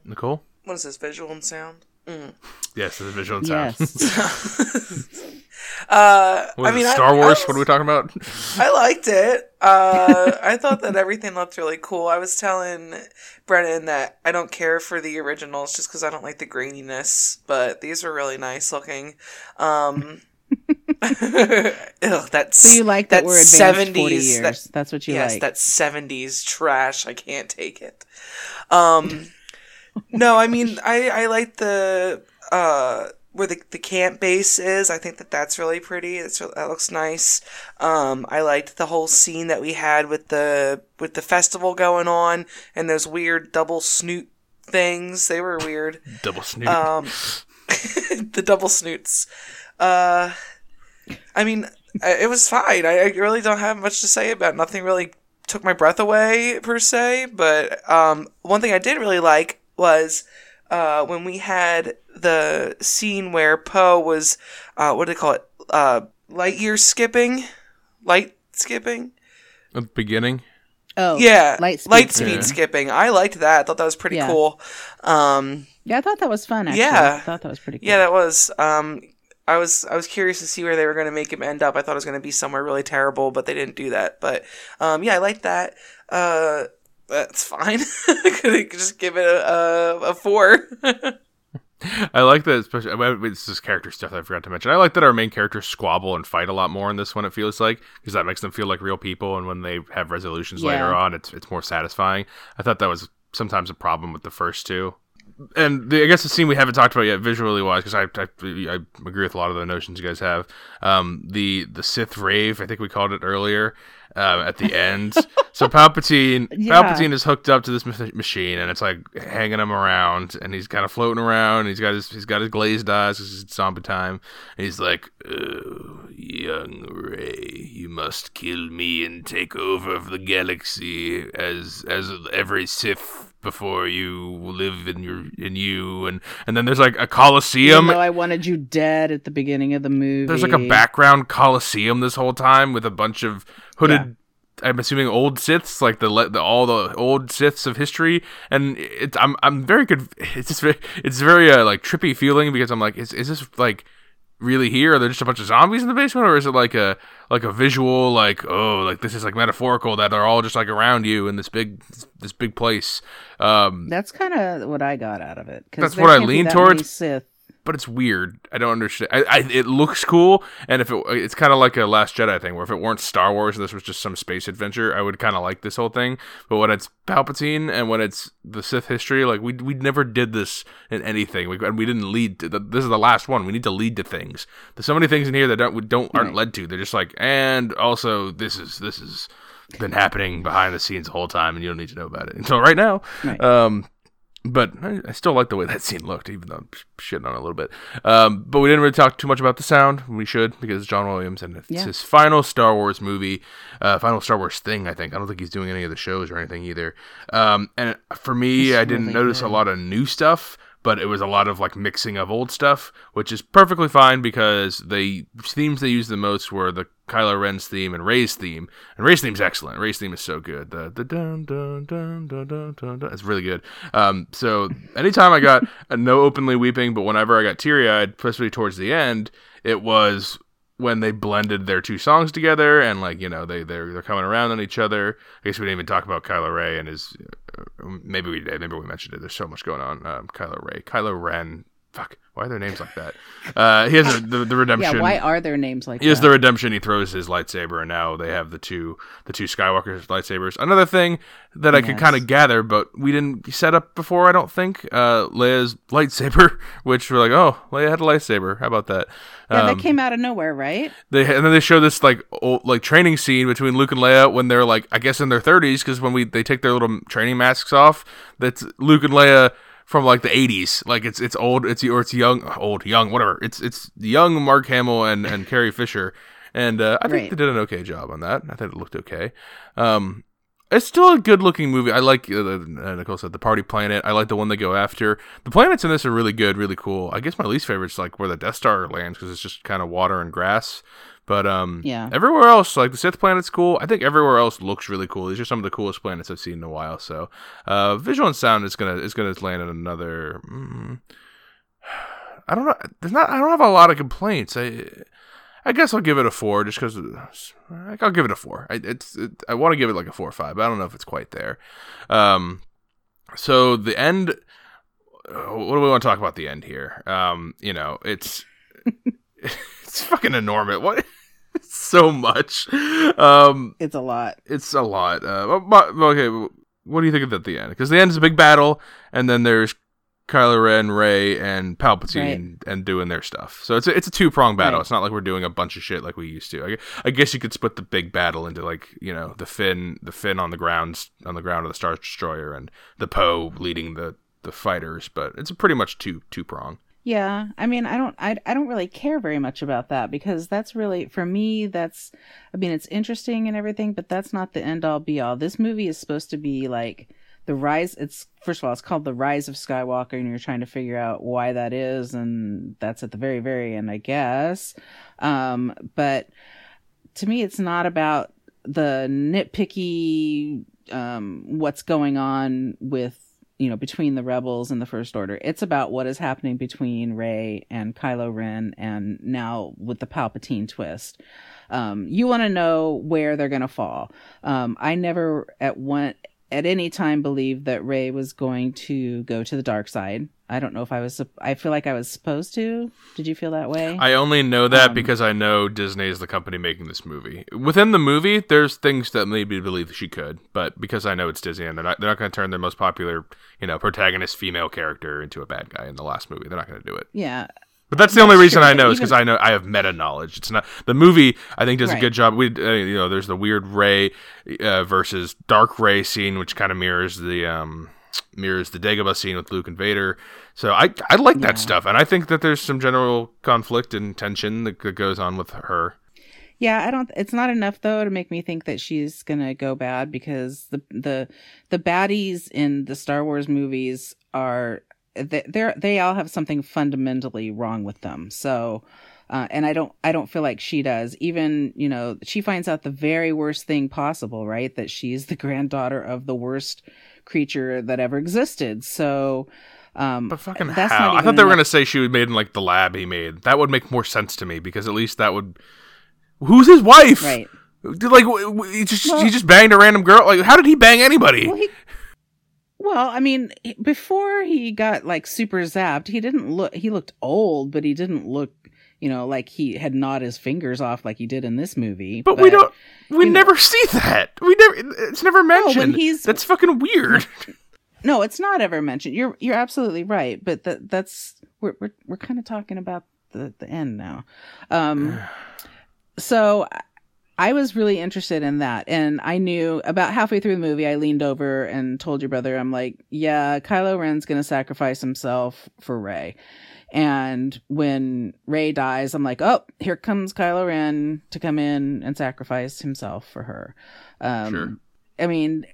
Nicole? What is this? Visual and sound. Mm. Yes, the visual and sound. Yes. [laughs] [laughs] Uh, I mean, it, I- Star I Wars? was- what are we talking about? I liked it. Uh, I thought that everything looked really cool. I was telling Brennan that I don't care for the originals just because I don't like the graininess, but these are really nice looking. Um, [laughs] ugh, that's so you like that, that we're advanced 70s, forty years? that- That's what you yes, like. that seventies trash. I can't take it. Um, no, I mean, I I like the uh where the the camp base is. I think that that's really pretty. It's that looks nice. Um, I liked the whole scene that we had with the with the festival going on and those weird double snoot things. They were weird. Double snoot. Um, [laughs] the double snoots. Uh, I mean, it was fine. I, I really don't have much to say about. It. Nothing really took my breath away per se. But um, one thing I did really like was uh, when we had the scene where Poe was, uh, what do they call it? Uh, light year skipping, light skipping. At the beginning. oh, yeah, light speed light speed skipping. skipping. I liked that. I thought that was pretty Yeah. cool. Um, yeah. I thought that was fun. Actually. Yeah. I thought that was pretty. cool. Yeah, that was. Um, I was I was curious to see where they were going to make him end up. I thought it was going to be somewhere really terrible, but they didn't do that. But um, yeah, I liked that. Uh, that's fine. [laughs] Could just give it a a, a four. [laughs] I like that, especially. well, It's this character stuff that I forgot to mention. I like that our main characters squabble and fight a lot more in this one. It feels like because that makes them feel like real people, and when they have resolutions later on, it's it's more satisfying. I thought that was sometimes a problem with the first two. And the, I guess the scene we haven't talked about yet, visually wise, because I, I I agree with a lot of the notions you guys have. Um, the the Sith rave, I think we called it earlier. Um, at the end, [laughs] so Palpatine Yeah. Palpatine is hooked up to this mach- machine, and it's like hanging him around, and he's kind of floating around. And he's got his he's got his glazed eyes. it's zombie time, and he's like, "Oh, young Rey, you must kill me and take over the galaxy as as every Sith." Before you live in your in you and and then there's like a coliseum though I wanted you dead at the beginning of the movie. there's like a background coliseum this whole time with a bunch of hooded. I'm assuming old Siths, like the, the all the old Siths of history, and it's I'm I'm very good. It's just very it's very uh, like trippy feeling because I'm like, is is this like really here? Are there just a bunch of zombies in the basement, or is it like a like a visual like oh like this is like metaphorical that they're all just like around you in this big this big place? Um, That's kind of what I got out of it. That's what I lean towards. Sith. But it's weird. I don't understand. I, I it looks cool, and if it it's kind of like a Last Jedi thing, where if it weren't Star Wars and this was just some space adventure, I would kind of like this whole thing. But when it's Palpatine and when it's the Sith history, like we we never did this in anything, we, and we didn't lead. To, this is the last one. We need to lead to things. There's so many things in here that don't we don't aren't led to. They're just like, and also this is this is been happening behind the scenes the whole time, and you don't need to know about it [laughs] until right now. Right. Um, but I, I still like the way that scene looked, even though I'm shitting on it a little bit. Um, but we didn't really talk too much about the sound. We should because John Williams and it's Yeah. his final Star Wars movie, uh, final Star Wars thing. I think I don't think he's doing any of the shows or anything either. Um, and for me, It's I didn't really notice a lot of new stuff. But it was a lot of like mixing of old stuff, which is perfectly fine because the themes they used the most were the Kylo Ren's theme and Rey's theme. And Rey's theme's excellent. Rey's theme is so good. The the dun dun dun dun dun dun. dun. It's really good. Um, so anytime I got no openly weeping, but whenever I got teary eyed, especially towards the end, it was when they blended their two songs together and like you know they they're they're coming around on each other. I guess we didn't even talk about Kylo Ray and his. uh, Maybe we did. Maybe we mentioned it. There's so much going on. Um, Kylo Ray, Kylo Ren, fuck. Why are their names like that? Uh, he has a, the the redemption. [laughs] Yeah, why are their names like he has the redemption. He throws his lightsaber, and now they have the two the two Skywalker lightsabers. Another thing that I could kind of gather, but we didn't set up before. I don't think uh, Leia's lightsaber, [laughs] which we're like, oh, Leia had a lightsaber. How about that? yeah, Um, that came out of nowhere, right? they and then they show this like old, like training scene between Luke and Leia when they're like I guess in their 30s because when we they take their little training masks off, that's Luke and Leia from like the 80s. Like it's it's old, it's or it's young, old, young, whatever. It's it's young Mark Hamill and and Carrie Fisher, and uh, I think Right. they did an okay job on that. I thought it looked okay. Um, it's still a good looking movie. I like uh, uh, Nicole said the party planet. I like the one they go after. The planets in this are really good, really cool. I guess my least favorite is like where the Death Star lands because it's just kind of water and grass. But um, Yeah. everywhere else, like the Sith planet's cool. I think everywhere else looks really cool. These are some of the coolest planets I've seen in a while. So, uh, visual and sound is gonna is gonna land in another. Mm, I don't know. There's not. I don't have a lot of complaints. I. I guess I'll give it a four, just because. I'll give it a four. I, it's. It, I want to give it like a four or five, but I don't know if it's quite there. Um, so the end. What do we want to talk about the end here? Um, you know, it's [laughs] it's fucking enormous. What? [laughs] So much. Um, It's a lot. it's a lot. Uh, but, okay, what do you think of the end? Because the end is a big battle, and then there's Kylo Ren, Rey, and Palpatine, and doing their stuff. So it's a, it's a two prong battle. Right. It's not like we're doing a bunch of shit like we used to. I, I guess you could split the big battle into like you know the Finn, the Finn on the ground, on the ground of the Star Destroyer, and the Poe leading the the fighters. But it's pretty much two two prong. Yeah, I mean, I don't, I, I don't really care very much about that because that's really for me. That's, I mean, it's interesting and everything, but that's not the end all be all. This movie is supposed to be like the rise. It's first of all, it's called the Rise of Skywalker, and you're trying to figure out why that is, and that's at the very, very end, I guess. Um, but to me, it's not about the nitpicky, um, what's going on with you know, between the rebels and the First Order. It's about what is happening between Rey and Kylo Ren, and now with the Palpatine twist. Um, you want to know where they're going to fall. Um, I never at one at any time believed that Rey was going to go to the dark side. I don't know if I was. I feel like I was supposed to. Did you feel that way? I only know that Um, because I know Disney is the company making this movie. Within the movie, there's things that made me believe she could, but because I know it's Disney and they're not, they're not going to turn their most popular, you know, protagonist female character into a bad guy in the last movie. They're not going to do it. yeah, But that's the only That's reason true, I know is because I know I have meta knowledge. It's not the movie. I think does a good job. We, uh, you know, there's the weird Rey uh, versus Dark Rey scene, which kind of mirrors the um, mirrors the Dagobah scene with Luke and Vader. So I I like Yeah. that stuff, and I think that there's some general conflict and tension that, that goes on with her. Yeah, I don't. It's not enough though to make me think that she's gonna go bad because the the the baddies in the Star Wars movies are they they're, they all have something fundamentally wrong with them. So, uh, and I don't I don't feel like she does. Even you know she finds out the very worst thing possible, right? That she's the [laughs] granddaughter of the worst creature that ever existed. So. Um, But fucking that's how? I thought they were gonna say she was made in like the lab he made. That would make more sense to me because at least that would. Who's his wife? right. Like he just Well- he just banged a random girl. Like how did he bang anybody? Well, he, well, I mean, before he got like super zapped, he didn't look. He looked old, but he didn't look, you know, like he had gnawed his fingers off like he did in this movie. But, we don't. We you know- never see that. We never. It's never mentioned. he's- That's fucking weird. [laughs] No, it's not ever mentioned. You're you're absolutely right. But that that's we're we're we're kind of talking about the the end now. Um, [sighs] so I was really interested in that, and I knew about halfway through the movie. I leaned over and told your brother, "I'm like, yeah, Kylo Ren's gonna sacrifice himself for Rey." And when Rey dies, I'm like, oh, here comes Kylo Ren to come in and sacrifice himself for her. Um, Sure. I mean,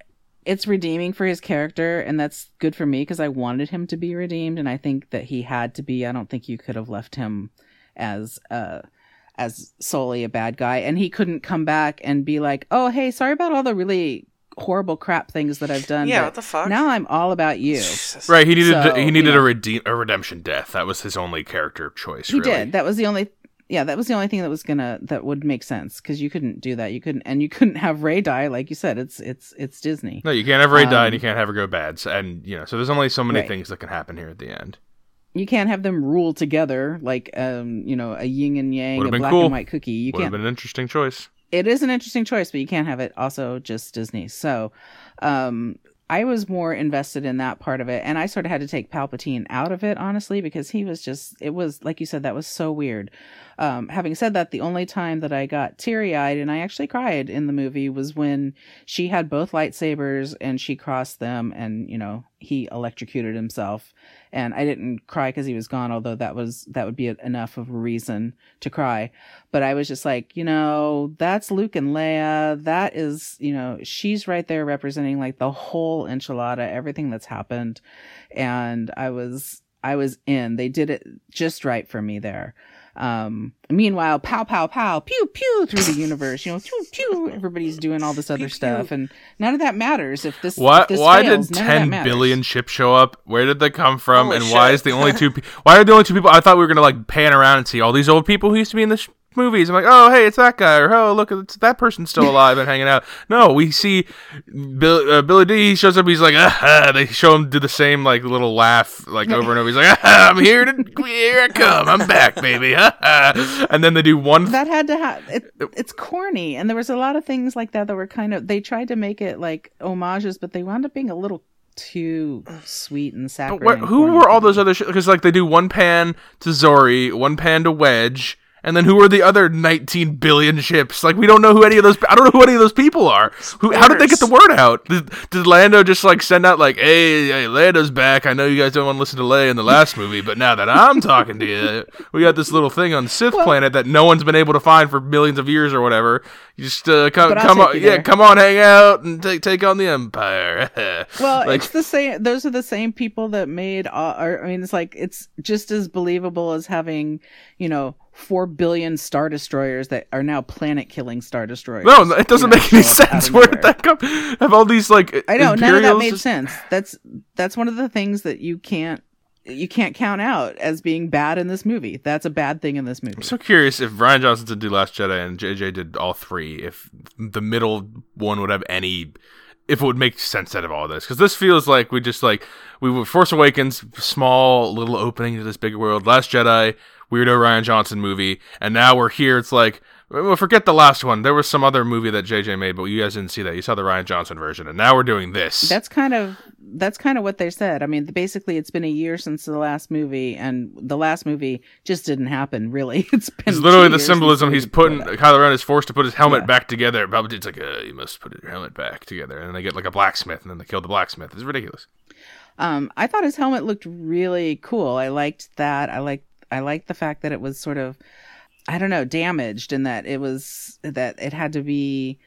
it's redeeming for his character, and that's good for me because I wanted him to be redeemed, and I think that he had to be. I don't think you could have left him as uh as solely a bad guy, and he couldn't come back and be like, "Oh, hey, sorry about all the really horrible crap things that I've done." Yeah, what the fuck? Now I'm all about you. Jesus. right. He needed. So, he needed you know. a redeem a redemption death. That was his only character choice. He really. did. That was the only. Yeah, that was the only thing that was gonna that would make sense because you couldn't do that. You couldn't, and you couldn't have Rey die, like you said. It's it's it's Disney. No, you can't have Rey die, and Um, you can't have her go bad. So, and you know, so there's only so many Right. things that can happen here at the end. you can't have them rule together like um you know a yin and yang, Would've a black cool. and white cookie. You Would have can't. been an interesting choice. It is an interesting choice, but you can't have it also just Disney. So, um. I was more invested in that part of it, and I sort of had to take Palpatine out of it, honestly, because he was just, it was, like you said, that was so weird. Um, having said that, the only time that I got teary eyed and I actually cried in the movie was when she had both lightsabers and she crossed them and, you know, he electrocuted himself. And I didn't cry because he was gone, although that was, that would be enough of a reason to cry. But I was just like, you know, that's Luke and Leia. That is, you know, she's right there representing like the whole enchilada, everything that's happened. And I was, I was in. They did it just right for me there. Um, meanwhile, pow, pow, pow, pew, pew through the universe, you know, pew, pew, everybody's doing all this other Pew, stuff. pew. And none of that matters if this, Why? if this Why fails, did none of that ten matters. billion ships show up? Where did they come from? Holy and why is the only two? Pe- why are the only two people? I thought we were gonna like pan around and see all these old people who used to be in this sh- movies. I'm like, oh hey, it's that guy, or oh look, it's that person's still [laughs] alive and hanging out. No, we see Bill, uh, Billy Dee. He shows up. He's like, ah, ah. they show him do the same like little laugh like over and over. He's like, ah, I'm here to here I come. I'm back, baby. Ah, ah. and then they do one that had to have it, it's corny and there was a lot of things like that that were kind of they tried to make it like homages but they wound up being a little too sweet and saccharine what, who were all those other? Shows because like they do one pan to Zorii, one pan to Wedge, and then who are the other 19 billion ships? Like we don't know who any of those. I don't know who any of those people are. Who? How did they get the word out? Did, did Lando just like send out like, hey, hey, Lando's back. I know you guys don't want to listen to Leia in the last [laughs] movie, but now that I'm talking to you, we got this little thing on Sith planet that no one's been able to find for millions of years or whatever. You just uh, come, come on, yeah, come on, hang out and take take on the Empire. [laughs] well like, it's the same those are the same people that made uh, or, i mean it's like it's just as believable as having you know four billion star destroyers that are now planet killing star destroyers No, it doesn't you know, make any show up out sense. Where did that come? Have all these like I know none of that Imperials made sense. That's that's one of the things that you can't you can't count out as being bad in this movie. That's a bad thing in this movie. I'm so curious if Rian Johnson did do Last Jedi and JJ did all three, if the middle one would have any, if it would make sense out of all this. Because this feels like we just like we were Force Awakens, small little opening to this big world. Last Jedi, weirdo Rian Johnson movie, and now we're here. It's like. Well, forget the last one. There was some other movie that JJ made, but you guys didn't see that. You saw the Rian Johnson version, and now we're doing this. That's kind of that's kind of what they said. I mean, basically, it's been a year since the last movie, and the last movie just didn't happen. Really, [laughs] it's been It's literally the symbolism. He's putting. Kylo Ren is forced to put his helmet Yeah. back together. Palpatine's like, uh, "You must put your helmet back together," and they get like a blacksmith, and then they kill the blacksmith. It's ridiculous. Um, I thought his helmet looked really cool. I liked that. I liked I liked the fact that it was sort of I don't know, damaged and that it was that it had to be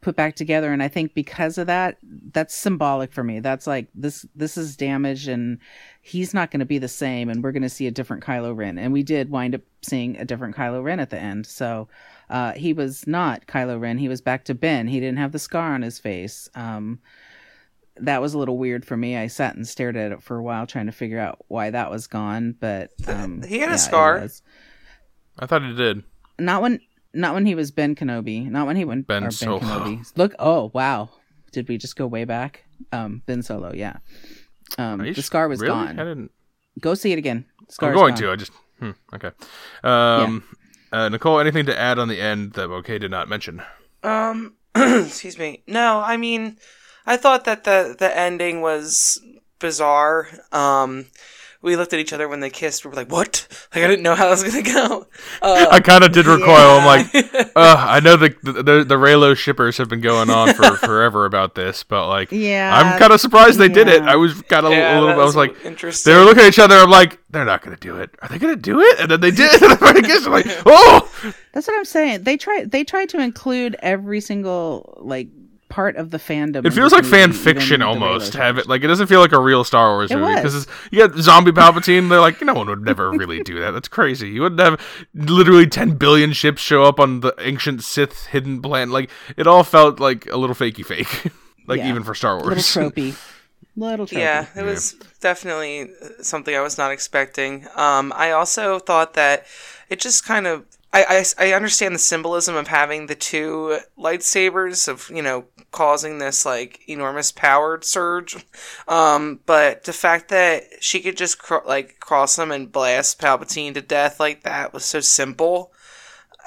put back together and I think because of that that's symbolic for me. That's like this this is damaged and he's not going to be the same and we're going to see a different Kylo Ren and we did wind up seeing a different Kylo Ren at the end. So uh he was not Kylo Ren. He was back to Ben. He didn't have the scar on his face. Um that was a little weird for me. I sat and stared at it for a while trying to figure out why that was gone, but [laughs] um, He had a yeah, it scar. I thought he did. Not when not when he was Ben Kenobi. Not when he went Ben or Solo. Kenobi. Look, oh wow. Did we just go way back? Um Ben Solo, yeah. Um the scar was really? gone. I didn't. Go see it again. Scar I'm going gone. to. I just. Hmm, okay. Um, uh, Nicole, anything to add on the end that OK did not mention? Um, [clears throat] excuse me. No, I mean, I thought that the the ending was bizarre. Um, we looked at each other when they kissed. We were like, "What?" Like I didn't know how it was gonna go. Uh, I kind of did recoil. I'm like, uh, I know the the the, the Reylo shippers have been going on for [laughs] forever about this, but like, Yeah. I'm kind of surprised they did it. I was kind of yeah, a little. that I was like, interesting. They were looking at each other. I'm like, they're not gonna do it. Are they gonna do it? And then they did. [laughs] And I guess I'm like, [laughs] oh, That's what I'm saying. They try they try to include every single like part of the fandom. it feels like fan fiction almost. Have it like it doesn't feel like a real Star Wars It movie was. because you got zombie Palpatine. They're like, no one would never really do that. That's crazy. You wouldn't have literally ten billion ships show up on the ancient Sith hidden planet. Like it all felt like a little fakey fake. [laughs] like Yeah. even for Star Wars. little tropey. Little [laughs] tropey. Yeah, it was definitely something I was not expecting. Um, I also thought that it just kind of I, I, I understand the symbolism of having the two lightsabers of you know causing this like enormous power surge, um, but the fact that she could just cr- like cross them and blast Palpatine to death like that was so simple,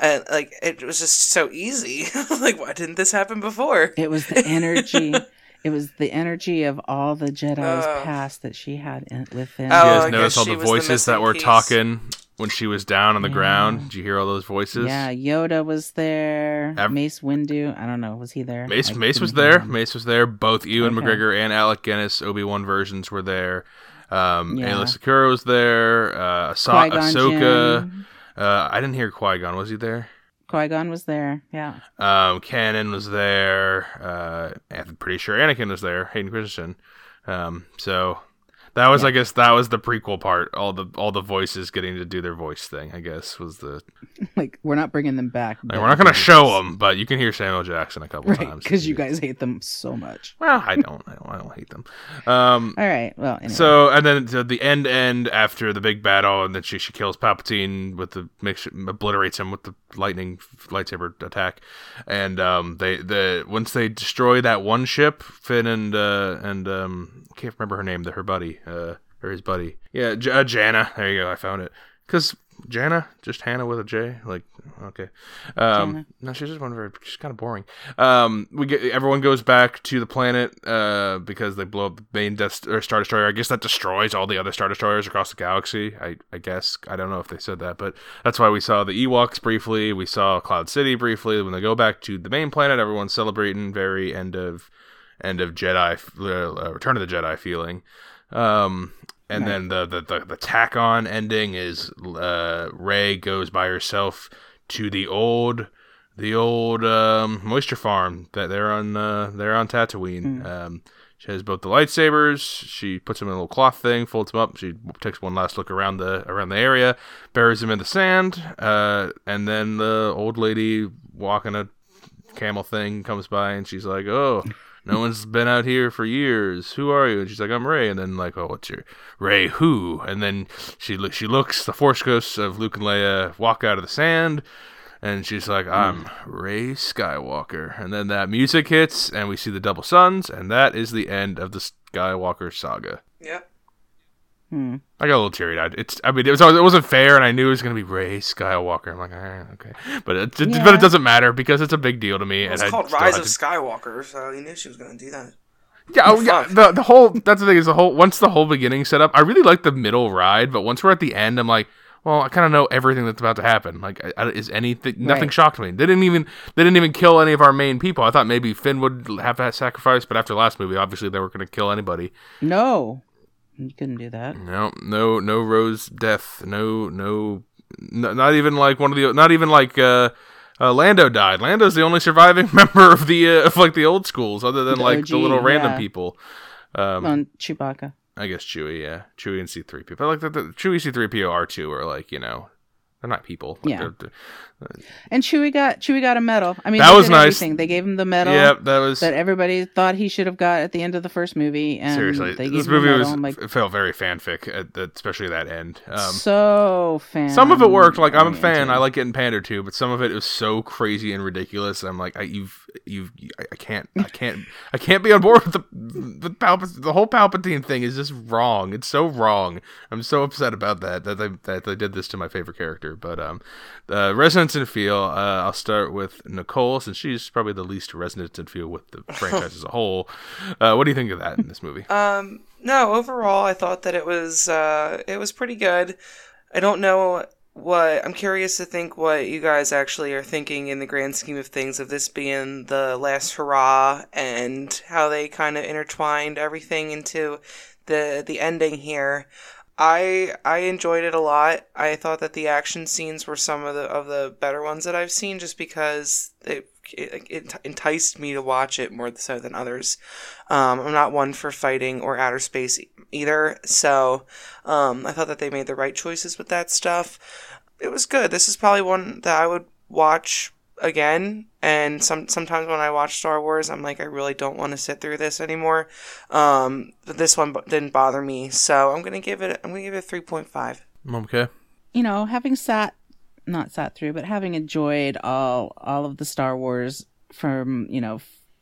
and like it was just so easy. [laughs] like why didn't this happen before? It was the energy. [laughs] it was the energy of all the Jedi's Oh. past that she had in, within. Oh, You I guys guess notice all the was the voices that were piece. talking when she was down on the Yeah. ground. Did you hear all those voices? yeah, Yoda was there. Ev- Mace Windu. I don't know. Was he there? Mace Mace was there. him. Mace was there. Both Ewan Okay. McGregor and Alec Guinness Obi Wan versions were there. Um, Yeah. Aayla Secura was there. Uh, Ahso- Ahsoka. Uh, I didn't hear Qui Gon. Was he there? Qui Gon was there. Yeah. Um, Kanan was there. Uh, I'm pretty sure Anakin was there. Hayden Christensen. Um, so that was, Yeah. I guess, that was the prequel part. All the all the voices getting to do their voice thing. I guess was the. [laughs] Like we're not bringing them back. Like, we're not gonna show them, but you can hear Samuel Jackson a couple right times because you guys hate them so much. Well, I don't. I don't. I don't hate them. Um, [laughs] All right. Well, anyway. So and then the, the end end after the big battle, and then she she kills Palpatine with the makes obliterates him with the lightning lightsaber attack, and um they the once they destroy that one ship, Finn and uh and um I can't remember her name, the her buddy uh or his buddy, yeah J- uh, Jannah. There you go, I found it because. Jannah, just Hannah with a J. Like, okay, um, no, she's just one very. She's kind of boring. Um, we get everyone goes back to the planet uh, because they blow up the main Death or Star Destroyer. I guess that destroys all the other Star Destroyers across the galaxy. I, I guess I don't know if they said that, but that's why we saw the Ewoks briefly. We saw Cloud City briefly. When they go back to the main planet, everyone's celebrating. Very end of end of Jedi uh, Return of the Jedi feeling. Um, and Right. then the, the the the tack on ending is uh, Ray goes by herself to the old the old um, moisture farm that they're on uh, they're on Tatooine. Um, she has both the lightsabers. She puts them in a little cloth thing, folds them up. She takes one last look around the around the area, buries them in the sand, uh, and then the old lady walking a camel thing comes by, and she's like, "Oh." No one's been out here for years. Who are you? And she's like, I'm Rey. And then like, oh, what's your Rey? Who? And then she lo- she looks. The Force ghosts of Luke and Leia walk out of the sand, and she's like, hmm. I'm Rey Skywalker. And then that music hits, and we see the double suns, and that is the end of the Skywalker saga. Yep. Hmm. I got a little teary eyed. It's, I mean, it was, it wasn't fair, and I knew it was gonna be Rey Skywalker. I'm like, all right, okay, but it, it- Yeah. but it doesn't matter because it's a big deal to me. It was and I called still Rise of to- Skywalker, so you knew she was going to do that. Yeah, oh, yeah. The the whole that's the thing is the whole once the whole beginning set up, I really like the middle ride, but once we're at the end, I'm like, well, I kind of know everything that's about to happen. Like, I, I- is anything? Nothing Right. shocked me. They didn't even they didn't even kill any of our main people. I thought maybe Finn would have that sacrifice, but after the last movie, obviously they weren't going to kill anybody. No, you couldn't do that. No, no, no Rose death. No, no, no not even like one of the not even like. uh uh, Lando died. Lando's the only surviving [laughs] member of the uh, of like the old schools, other than The like the little random yeah. people. Um, On Chewbacca. I guess Chewie, yeah, Chewie and C three PO. But like the, the Chewie C three PO R two are like you know they're not people. Like, Yeah. they're- they're- And Chewie got Chewie got a medal. I mean, That was nice. Everything. They gave him the medal yeah, that was that everybody thought he should have got at the end of the first movie. And seriously. This movie was like, it felt very fanfic, at the, especially that end. Um, so fan. some of it worked. Like I'm a fan. I like getting pandered to, but some of it was so crazy and ridiculous. I'm like, I, you've, you've, I, can't, I can't, I can't be on board with the the Palpat- The whole Palpatine thing is just wrong. It's so wrong. I'm so upset about that that they that they did this to my favorite character. But um, the resonance and feel. Uh, I'll start with Nicole since she's probably the least resonance and feel with the [laughs] franchise as a whole. Uh, what do you think of that in this movie? Um, no, overall, I thought that it was uh, it was pretty good. I don't know what I'm curious to think what you guys actually are thinking in the grand scheme of things of this being the last hurrah and how they kind of intertwined everything into the the ending here. I I enjoyed it a lot. I thought that the action scenes were some of the of the better ones that I've seen, just because it it, it enticed me to watch it more so than others. Um, I'm not one for fighting or outer space either, so um, I thought that they made the right choices with that stuff. It was good. This is probably one that I would watch again. And some sometimes when I watch Star Wars, I'm like, I really don't want to sit through this anymore. Um, but this one b- didn't bother me, so I'm gonna give it. I'm gonna give it three point five. Okay. you know, having sat not sat through, but having enjoyed all all of the Star Wars from you know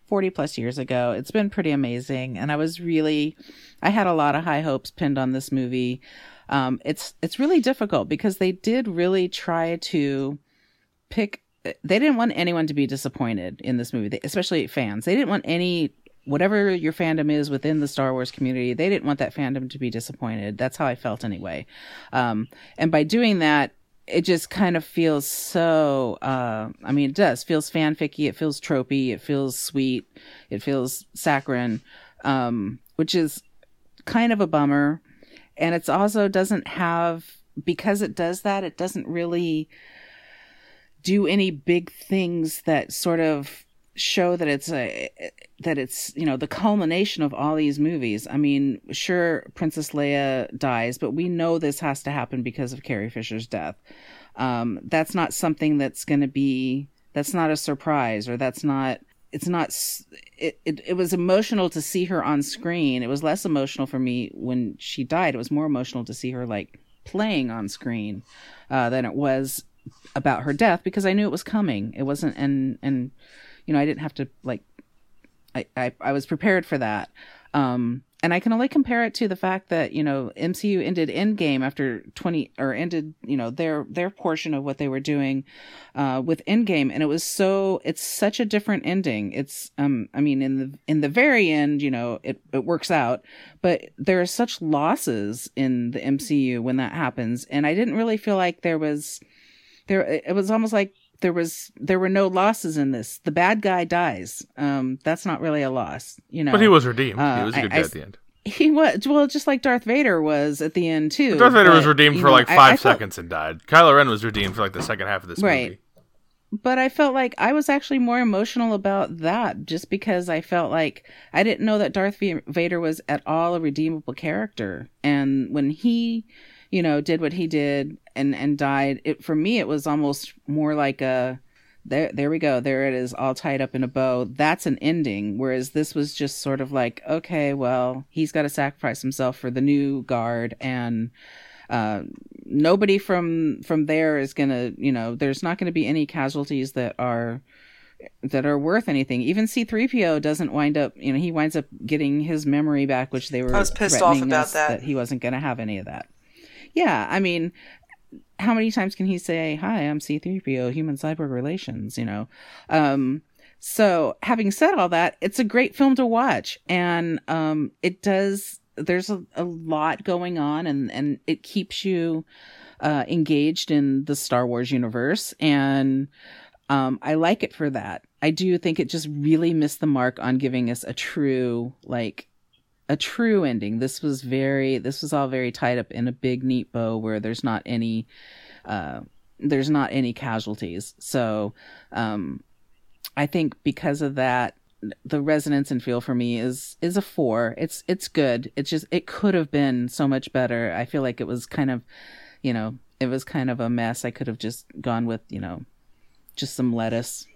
40 plus years ago, it's been pretty amazing, and I was really, I had a lot of high hopes pinned on this movie. Um, it's it's really difficult because they did really try to pick. They didn't want anyone to be disappointed in this movie, especially fans. They didn't want any whatever your fandom is within the Star Wars community, they didn't want that fandom to be disappointed. That's how I felt anyway. Um, and by doing that, it just kind of feels so uh, i mean it does feels fanficky it feels tropey it feels sweet it feels saccharine um, which is kind of a bummer and it's also doesn't have because it does that it doesn't really do any big things that sort of show that it's a that it's you know the culmination of all these movies. I mean, sure, Princess Leia dies, but we know this has to happen because of Carrie Fisher's death. Um, that's not something that's going to be that's not a surprise or that's not it's not it, it it was emotional to see her on screen. It was less emotional for me when she died. It was more emotional to see her like playing on screen uh, than it was about her death because I knew it was coming. It wasn't and and you know, I didn't have to like, I, I, I was prepared for that. Um, and I can only compare it to the fact that, you know, MCU ended Endgame after 20 or ended, you know, their, their portion of what they were doing, uh, with Endgame. And it was so, it's such a different ending. It's, um, I mean, in the, in the very end, you know, it, it works out, but there are such losses in the MCU when that happens. And I didn't really feel like there was, there, it was almost like there was there were no losses in this. The bad guy dies. Um, that's not really a loss, you know. But he was redeemed. Uh, he was a good I- guy I- at the end. He was well, just like Darth Vader was at the end too. Darth Vader was redeemed for know, like five I felt- seconds and died. Kylo Ren was redeemed for like the second half of this Right. movie. but I felt like I was actually more emotional about that just because I felt like I didn't know that Darth Vader was at all a redeemable character. And when he, you know, did what he did and and died, it for me it was almost more like a there there we go. There it is all tied up in a bow. That's an ending whereas this was just sort of like okay, well, he's got to sacrifice himself for the new guard and uh, nobody from from there is gonna you know there's not gonna be any casualties that are that are worth anything even c3po doesn't wind up you know he winds up getting his memory back which they were I was pissed off about us that. he wasn't gonna have any of that yeah i mean how many times can he say hi i'm c3po human cyborg relations you know? Um so having said all that it's a great film to watch and um it does there's a, a lot going on and and it keeps you uh engaged in the star wars universe and um i like it for that. I do think it just really missed the mark on giving us a true like a true ending this was very this was all very tied up in a big neat bow where there's not any uh there's not any casualties so um I think because of that, the resonance and feel for me is is a four. It's it's good. It's just it could have been so much better. I feel like it was kind of, you know, it was kind of a mess. I could have just gone with you know, just some lettuce.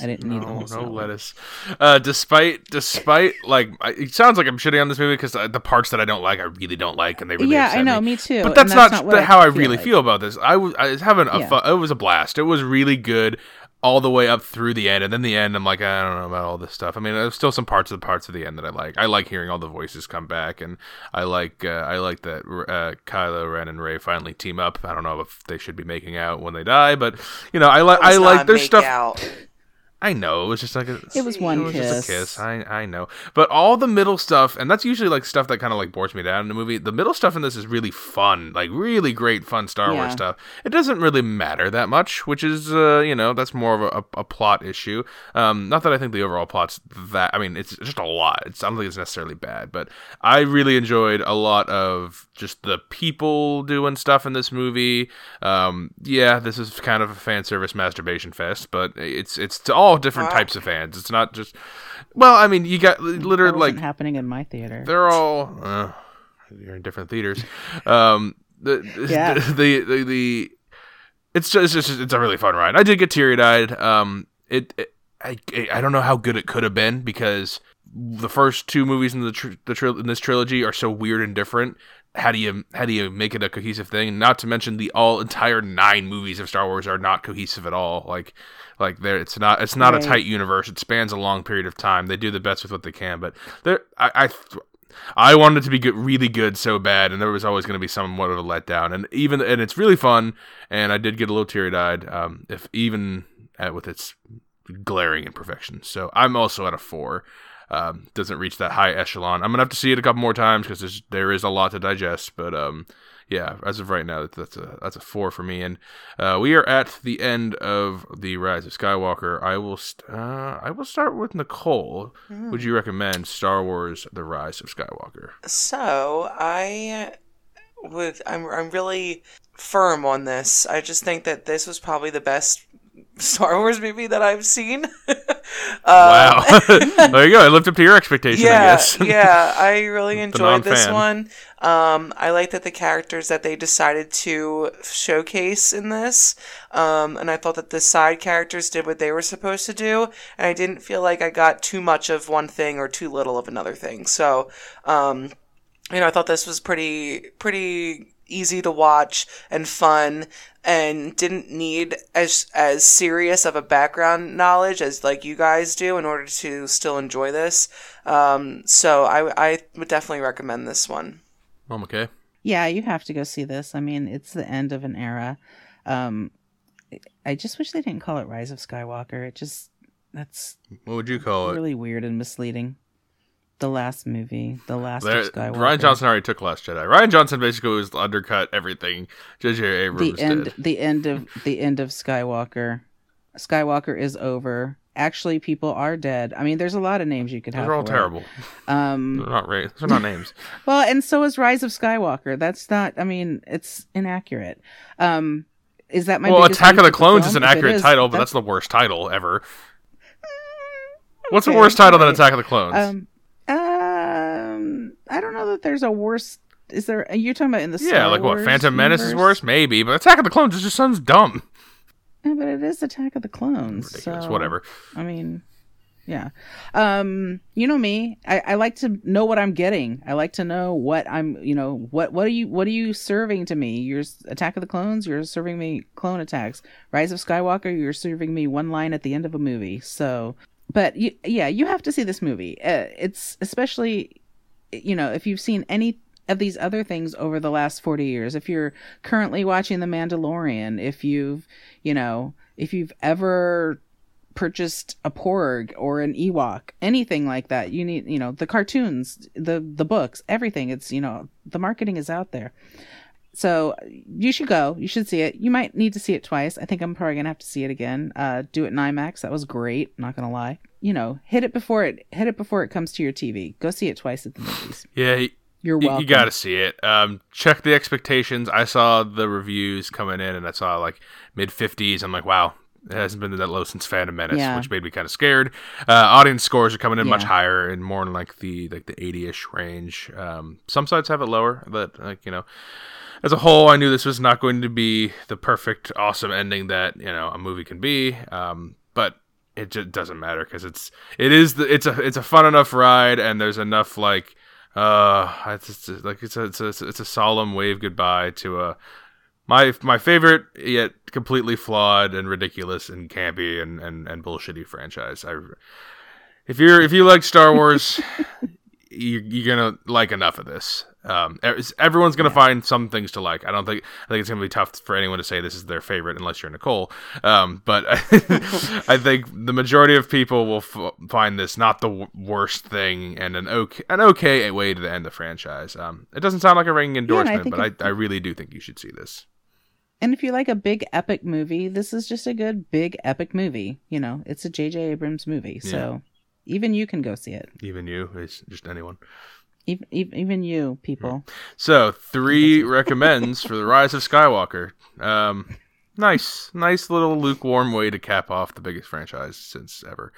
I didn't need a No, whole no lettuce. Uh, despite, despite, like, it sounds like I'm shitting on this movie because the parts that I don't like, I really don't like, and they really yeah, upset I know. me. Me, too. But and that's, not, what how I feel really like. feel about this. I was, I was having a Yeah. fun. It was a blast. It was really good all the way up through the end, and then the end, I'm like, I don't know about all this stuff. I mean, there's still some parts of the parts of the end that I like. I like hearing all the voices come back, and I like, uh, I like that uh, Kylo Ren and Rey finally team up. I don't know if they should be making out when they die, but you know, I like, It I like a there's stuff. out. I know it was just like a, It was one it was kiss. just a kiss. I I know, but all the middle stuff, and that's usually like stuff that kind of like bores me down in the movie. The middle stuff in this is really fun, like really great fun Star Wars stuff. It doesn't really matter that much, which is uh, you know that's more of a, a, a plot issue. Um, not that I think the overall plot's that. I mean, it's just a lot. It's I don't think it's necessarily bad, but I really enjoyed a lot of just the people doing stuff in this movie. Um, yeah, this is kind of a fan service masturbation fest, but it's it's to all different Wow. types of fans. It's not just. Well, I mean, you got That literally wasn't like happening in my theater. they're all. Uh, you're in different theaters. Um, the, Yeah. [laughs] the, the the it's just it's just it's a really fun ride. I did get teary eyed. Um, it, it I I don't know how good it could have been because the first two movies in the tr- the tril- in this trilogy are so weird and different how do you how do you make it a cohesive thing? Not to mention the all entire nine movies of Star Wars are not cohesive at all. Like like there, it's not it's not Right. a tight universe. It spans a long period of time. They do the best with what they can, but there I. I I wanted it to be good, really good, so bad, and there was always going to be somewhat of a letdown. And even, and it's really fun. And I did get a little teary eyed, um, if even at, with its glaring imperfections. So I'm also at a four. Um, doesn't reach that high echelon. I'm gonna have to see it a couple more times because there is a lot to digest. But um, yeah, as of right now, that's, that's a that's a four for me. And uh, we are at the end of the Rise of Skywalker. I will st- uh, I will start with Nicole. Would you recommend Star Wars: The Rise of Skywalker? So I would. I'm. I'm really firm on this. I just think that this was probably the best Star Wars movie that I've seen. [laughs] Wow, Um, [laughs] there you go. I lived up to your expectation. I yeah, guess. [laughs] yeah, I really enjoyed this one. Um, I like that the characters that they decided to showcase in this, um, and I thought that the side characters did what they were supposed to do, and I didn't feel like I got too much of one thing or too little of another thing. So, um, you know, I thought this was pretty pretty easy to watch and fun and didn't need as as serious of a background knowledge as like you guys do in order to still enjoy this. Um, so I I would definitely recommend this one. Oh, okay. Yeah, you have to go see this. I mean, it's the end of an era. Um, I just wish they didn't call it Rise of Skywalker. It just that's What would you call it? really weird and misleading. The last movie, the last There, Skywalker. Rian Johnson already took Last Jedi. Rian Johnson basically was undercut everything J.J. Abrams the end, did. the end of the end of Skywalker. Skywalker is over. Actually, people are dead. I mean, there's a lot of names you could Those have. are all terrible. Um, [laughs] They're not right. Are not names. [laughs] Well, and so is Rise of Skywalker. That's not. I mean, it's inaccurate. Um, is that my well, Attack of the Clones is an accurate is, title, but that's the worst title ever. [laughs] What's the worst title than Attack of the Clones? um, I don't know that there's a worse. Is there? You're talking about in the yeah, Star like what? Wars Phantom Menace is worse, maybe, but Attack of the Clones just sounds dumb. Yeah, but it is Attack of the Clones. Ridiculous. so, Whatever. I mean, yeah. Um, you know me. I, I like to know what I'm getting. I like to know what I'm. You know what what are you what are you serving to me? You're Attack of the Clones. You're serving me clone attacks. Rise of Skywalker. You're serving me one line at the end of a movie. So, but you, yeah, you have to see this movie. Uh, it's especially, you know, if you've seen any of these other things over the last 40 years if you're currently watching the mandalorian if you've you know if you've ever purchased a porg or an ewok anything like that you need you know the cartoons the the books everything it's you know the marketing is out there so you should go you should see it you might need to see it twice i think i'm probably gonna have to see it again uh do it in imax that was great not gonna lie you know hit it before it hit it before it comes to your tv go see it twice at the movies [laughs] Yeah, you're welcome you got to see it. Um, check the expectations. I saw the reviews coming in, and I saw like mid fifties. I'm like, wow. It hasn't been that low since Phantom Menace, Yeah. which made me kind of scared. Uh, audience scores are coming in much higher and more in like the like the 80ish range. Um, some sites have it lower, but like you know, as a whole, I knew this was not going to be the perfect, awesome ending that you know a movie can be. Um, but it just doesn't matter because it's it is the it's a it's a fun enough ride, and there's enough like uh it's, it's like it's a, it's a it's a solemn wave goodbye to a my my favorite yet completely flawed and ridiculous and campy and and, and bullshitty franchise. I if you're if you like Star Wars, [laughs] you, you're gonna like enough of this. Um, everyone's gonna find some things to like. I don't think I think it's gonna be tough for anyone to say this is their favorite unless you're Nicole. Um, but [laughs] I think the majority of people will f- find this not the w- worst thing and an okay an okay way to end the franchise. Um, it doesn't sound like a ringing endorsement, think but it- I, I really do think you should see this. And if you like a big epic movie, this is just a good big epic movie. You know, it's a J.J. Abrams movie, so even you can go see it. Even you, it's just anyone. Even even, even you, people. So three [laughs] recommends for the Rise of Skywalker. Um, nice, nice little lukewarm way to cap off the biggest franchise since ever.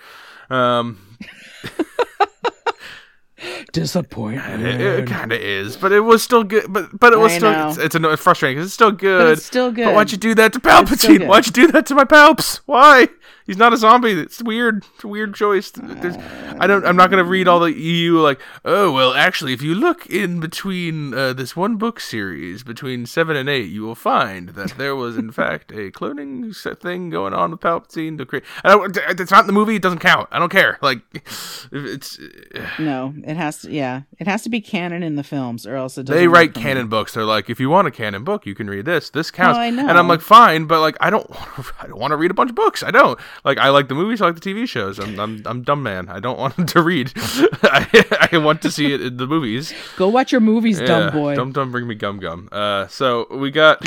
Um, [laughs] Disappointment. it, it kind of is, but it was still good. But but it was I still know. it's, it's, it's frustrating because it's still good. but it's still good. But why'd you do that to Palpatine? Why'd you do that to my Palps? Why? He's not a zombie. It's weird. It's a weird choice. There's, I don't. I'm not gonna read all the EU like. Oh well, actually, if you look in between uh, this one book series between seven and eight, you will find that there was in [laughs] fact a cloning thing going on with Palpatine to create. I don't, it's not in the movie. It doesn't count. I don't care. Like, it's no. It has to. Yeah, it has to be canon in the films, or else it. They write canon me. books. They're like, if you want a canon book, you can read this. This counts. Oh, I know. And I'm like, fine, but like, I don't. [laughs] I don't want to read a bunch of books. I don't like. I like the movies. I like the TV shows. I'm I'm, I'm dumb man. I don't want to read. [laughs] I, I want to see it in the movies. Go watch your movies, yeah, dumb boy. Dumb dumb, bring me gum gum. Uh, so we got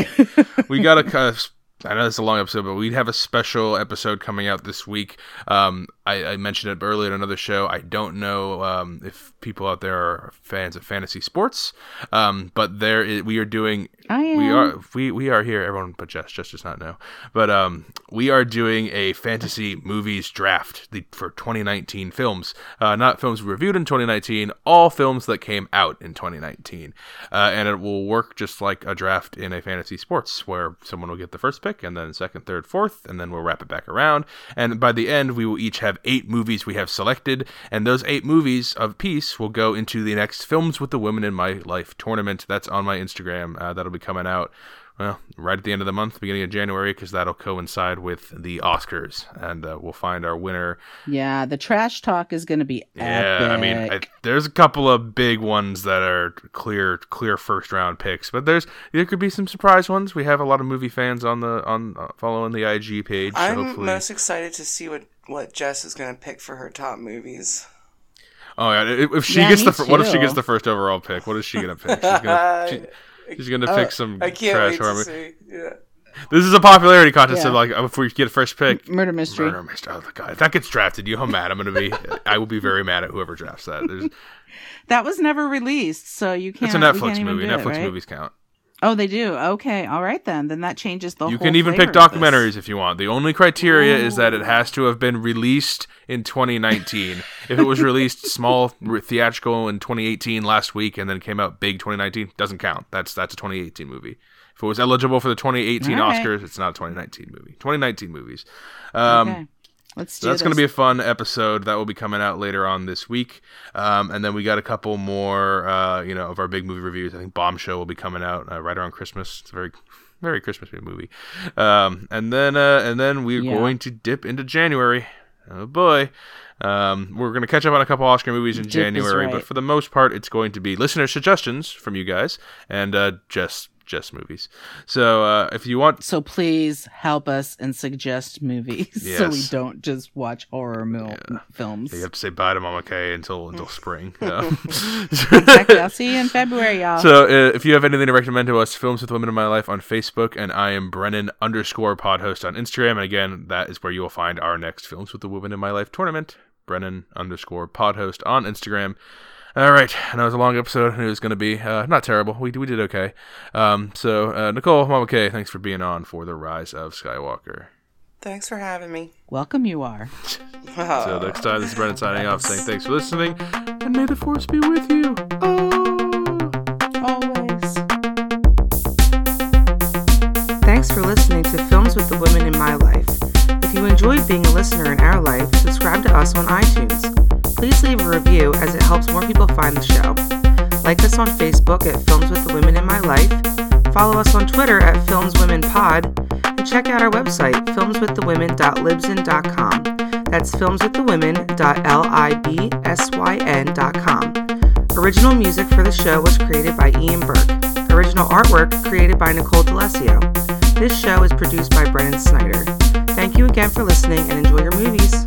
we got a kind of I know it's a long episode, but we have a special episode coming out this week. Um, I, I, mentioned it earlier in another show. I don't know um, if people out there are fans of fantasy sports, um, but there is, we are doing. I am. We are we, we are here. Everyone but Jess. Jess does not know, but um, we are doing a fantasy movies draft for 2019 films. Uh, not films reviewed in 2019. All films that came out in 2019, uh, and it will work just like a draft in a fantasy sports, where someone will get the first pick, and then second, third, fourth, and then we'll wrap it back around. And by the end, we will each have eight movies we have selected, and those eight movies of piece will go into the next Films with the Women in My Life tournament. That's on my Instagram. Uh, that'll be coming out well, right at the end of the month, beginning of January, because that'll coincide with the Oscars, and uh, we'll find our winner. Yeah, the trash talk is going to be Epic. yeah. Epic. I mean, I, there's a couple of big ones that are clear, clear first round picks, but there's there could be some surprise ones. We have a lot of movie fans on the on uh, following the IG page. I'm so hopefully... most excited to see what what Jess is going to pick for her top movies. Oh yeah, if she yeah, gets the too. what if she gets the first overall pick? What is she gonna pick? She's gonna, [laughs] she, she's gonna uh, pick some I can't trash wait horror to movie. see. Yeah. This is a popularity contest. Yeah. of like if we get a first pick, Murder mystery. Murder mystery. Oh god, if that gets drafted, you know how mad I'm gonna be. I will be very mad at whoever drafts that. There's, That was never released, so you can't. it's a Netflix movie. do it, Netflix right? movies count. Oh, they do. Okay, all right then. Then that changes the. You can even pick flavor of this. documentaries if you want. The only criteria is that it has to have been released in 2019. if it was released small [laughs] theatrical in 2018 last week and then came out big 2019, doesn't count. That's that's a 2018 movie. If it was eligible for the 2018 All right. Oscars, it's not a 2019 movie. 2019 movies. Um, okay, let's So that's going to be a fun episode that will be coming out later on this week. Um, and then we got a couple more, uh, you know, of our big movie reviews. I think Bombshell will be coming out uh, right around Christmas. It's a very, very Christmas movie. Um, and then, uh, and then we're Yeah. going to dip into January. Oh boy. Um, we're going to catch up on a couple Oscar movies in Dip January, but for the most part, it's going to be listener suggestions from you guys and uh, just just movies. So uh, if you want So please help us and suggest movies [laughs] so we don't just watch horror mil- films. you have to say bye to Mama K until until spring. [laughs] Um, exactly. I'll see you in February, y'all. So, uh, if you have anything to recommend to us, Films with Women in My Life on Facebook, and I am Brennan underscore pod host on Instagram. And again, that is where you will find our next Films with the Women in My Life tournament. Brennan underscore pod host on Instagram. All right, I know it was a long episode, and it was going to be uh, not terrible. We we did okay. Um, so uh, Nicole, Mama K, thanks for being on for the Rise of Skywalker. Thanks for having me. Welcome, you are. [laughs] So next time, this is Brennan signing off, saying thanks for listening, and may the force be with you. Always. Thanks for listening to Films with the Women in My Life. If you enjoyed being a listener in our life, subscribe to us on iTunes. Please leave a review as it helps more people find the show. Like us on Facebook at Films with the Women in My Life, follow us on Twitter at FilmsWomenPod, and check out our website, filmswiththewomen.libsyn.com. That's filmswiththewomen.libsyn.com. Original music for the show was created by Ian Burke. Original artwork created by Nicole D'Alessio. This show is produced by Brennan Snyder. Thank you again for listening and enjoy your movies.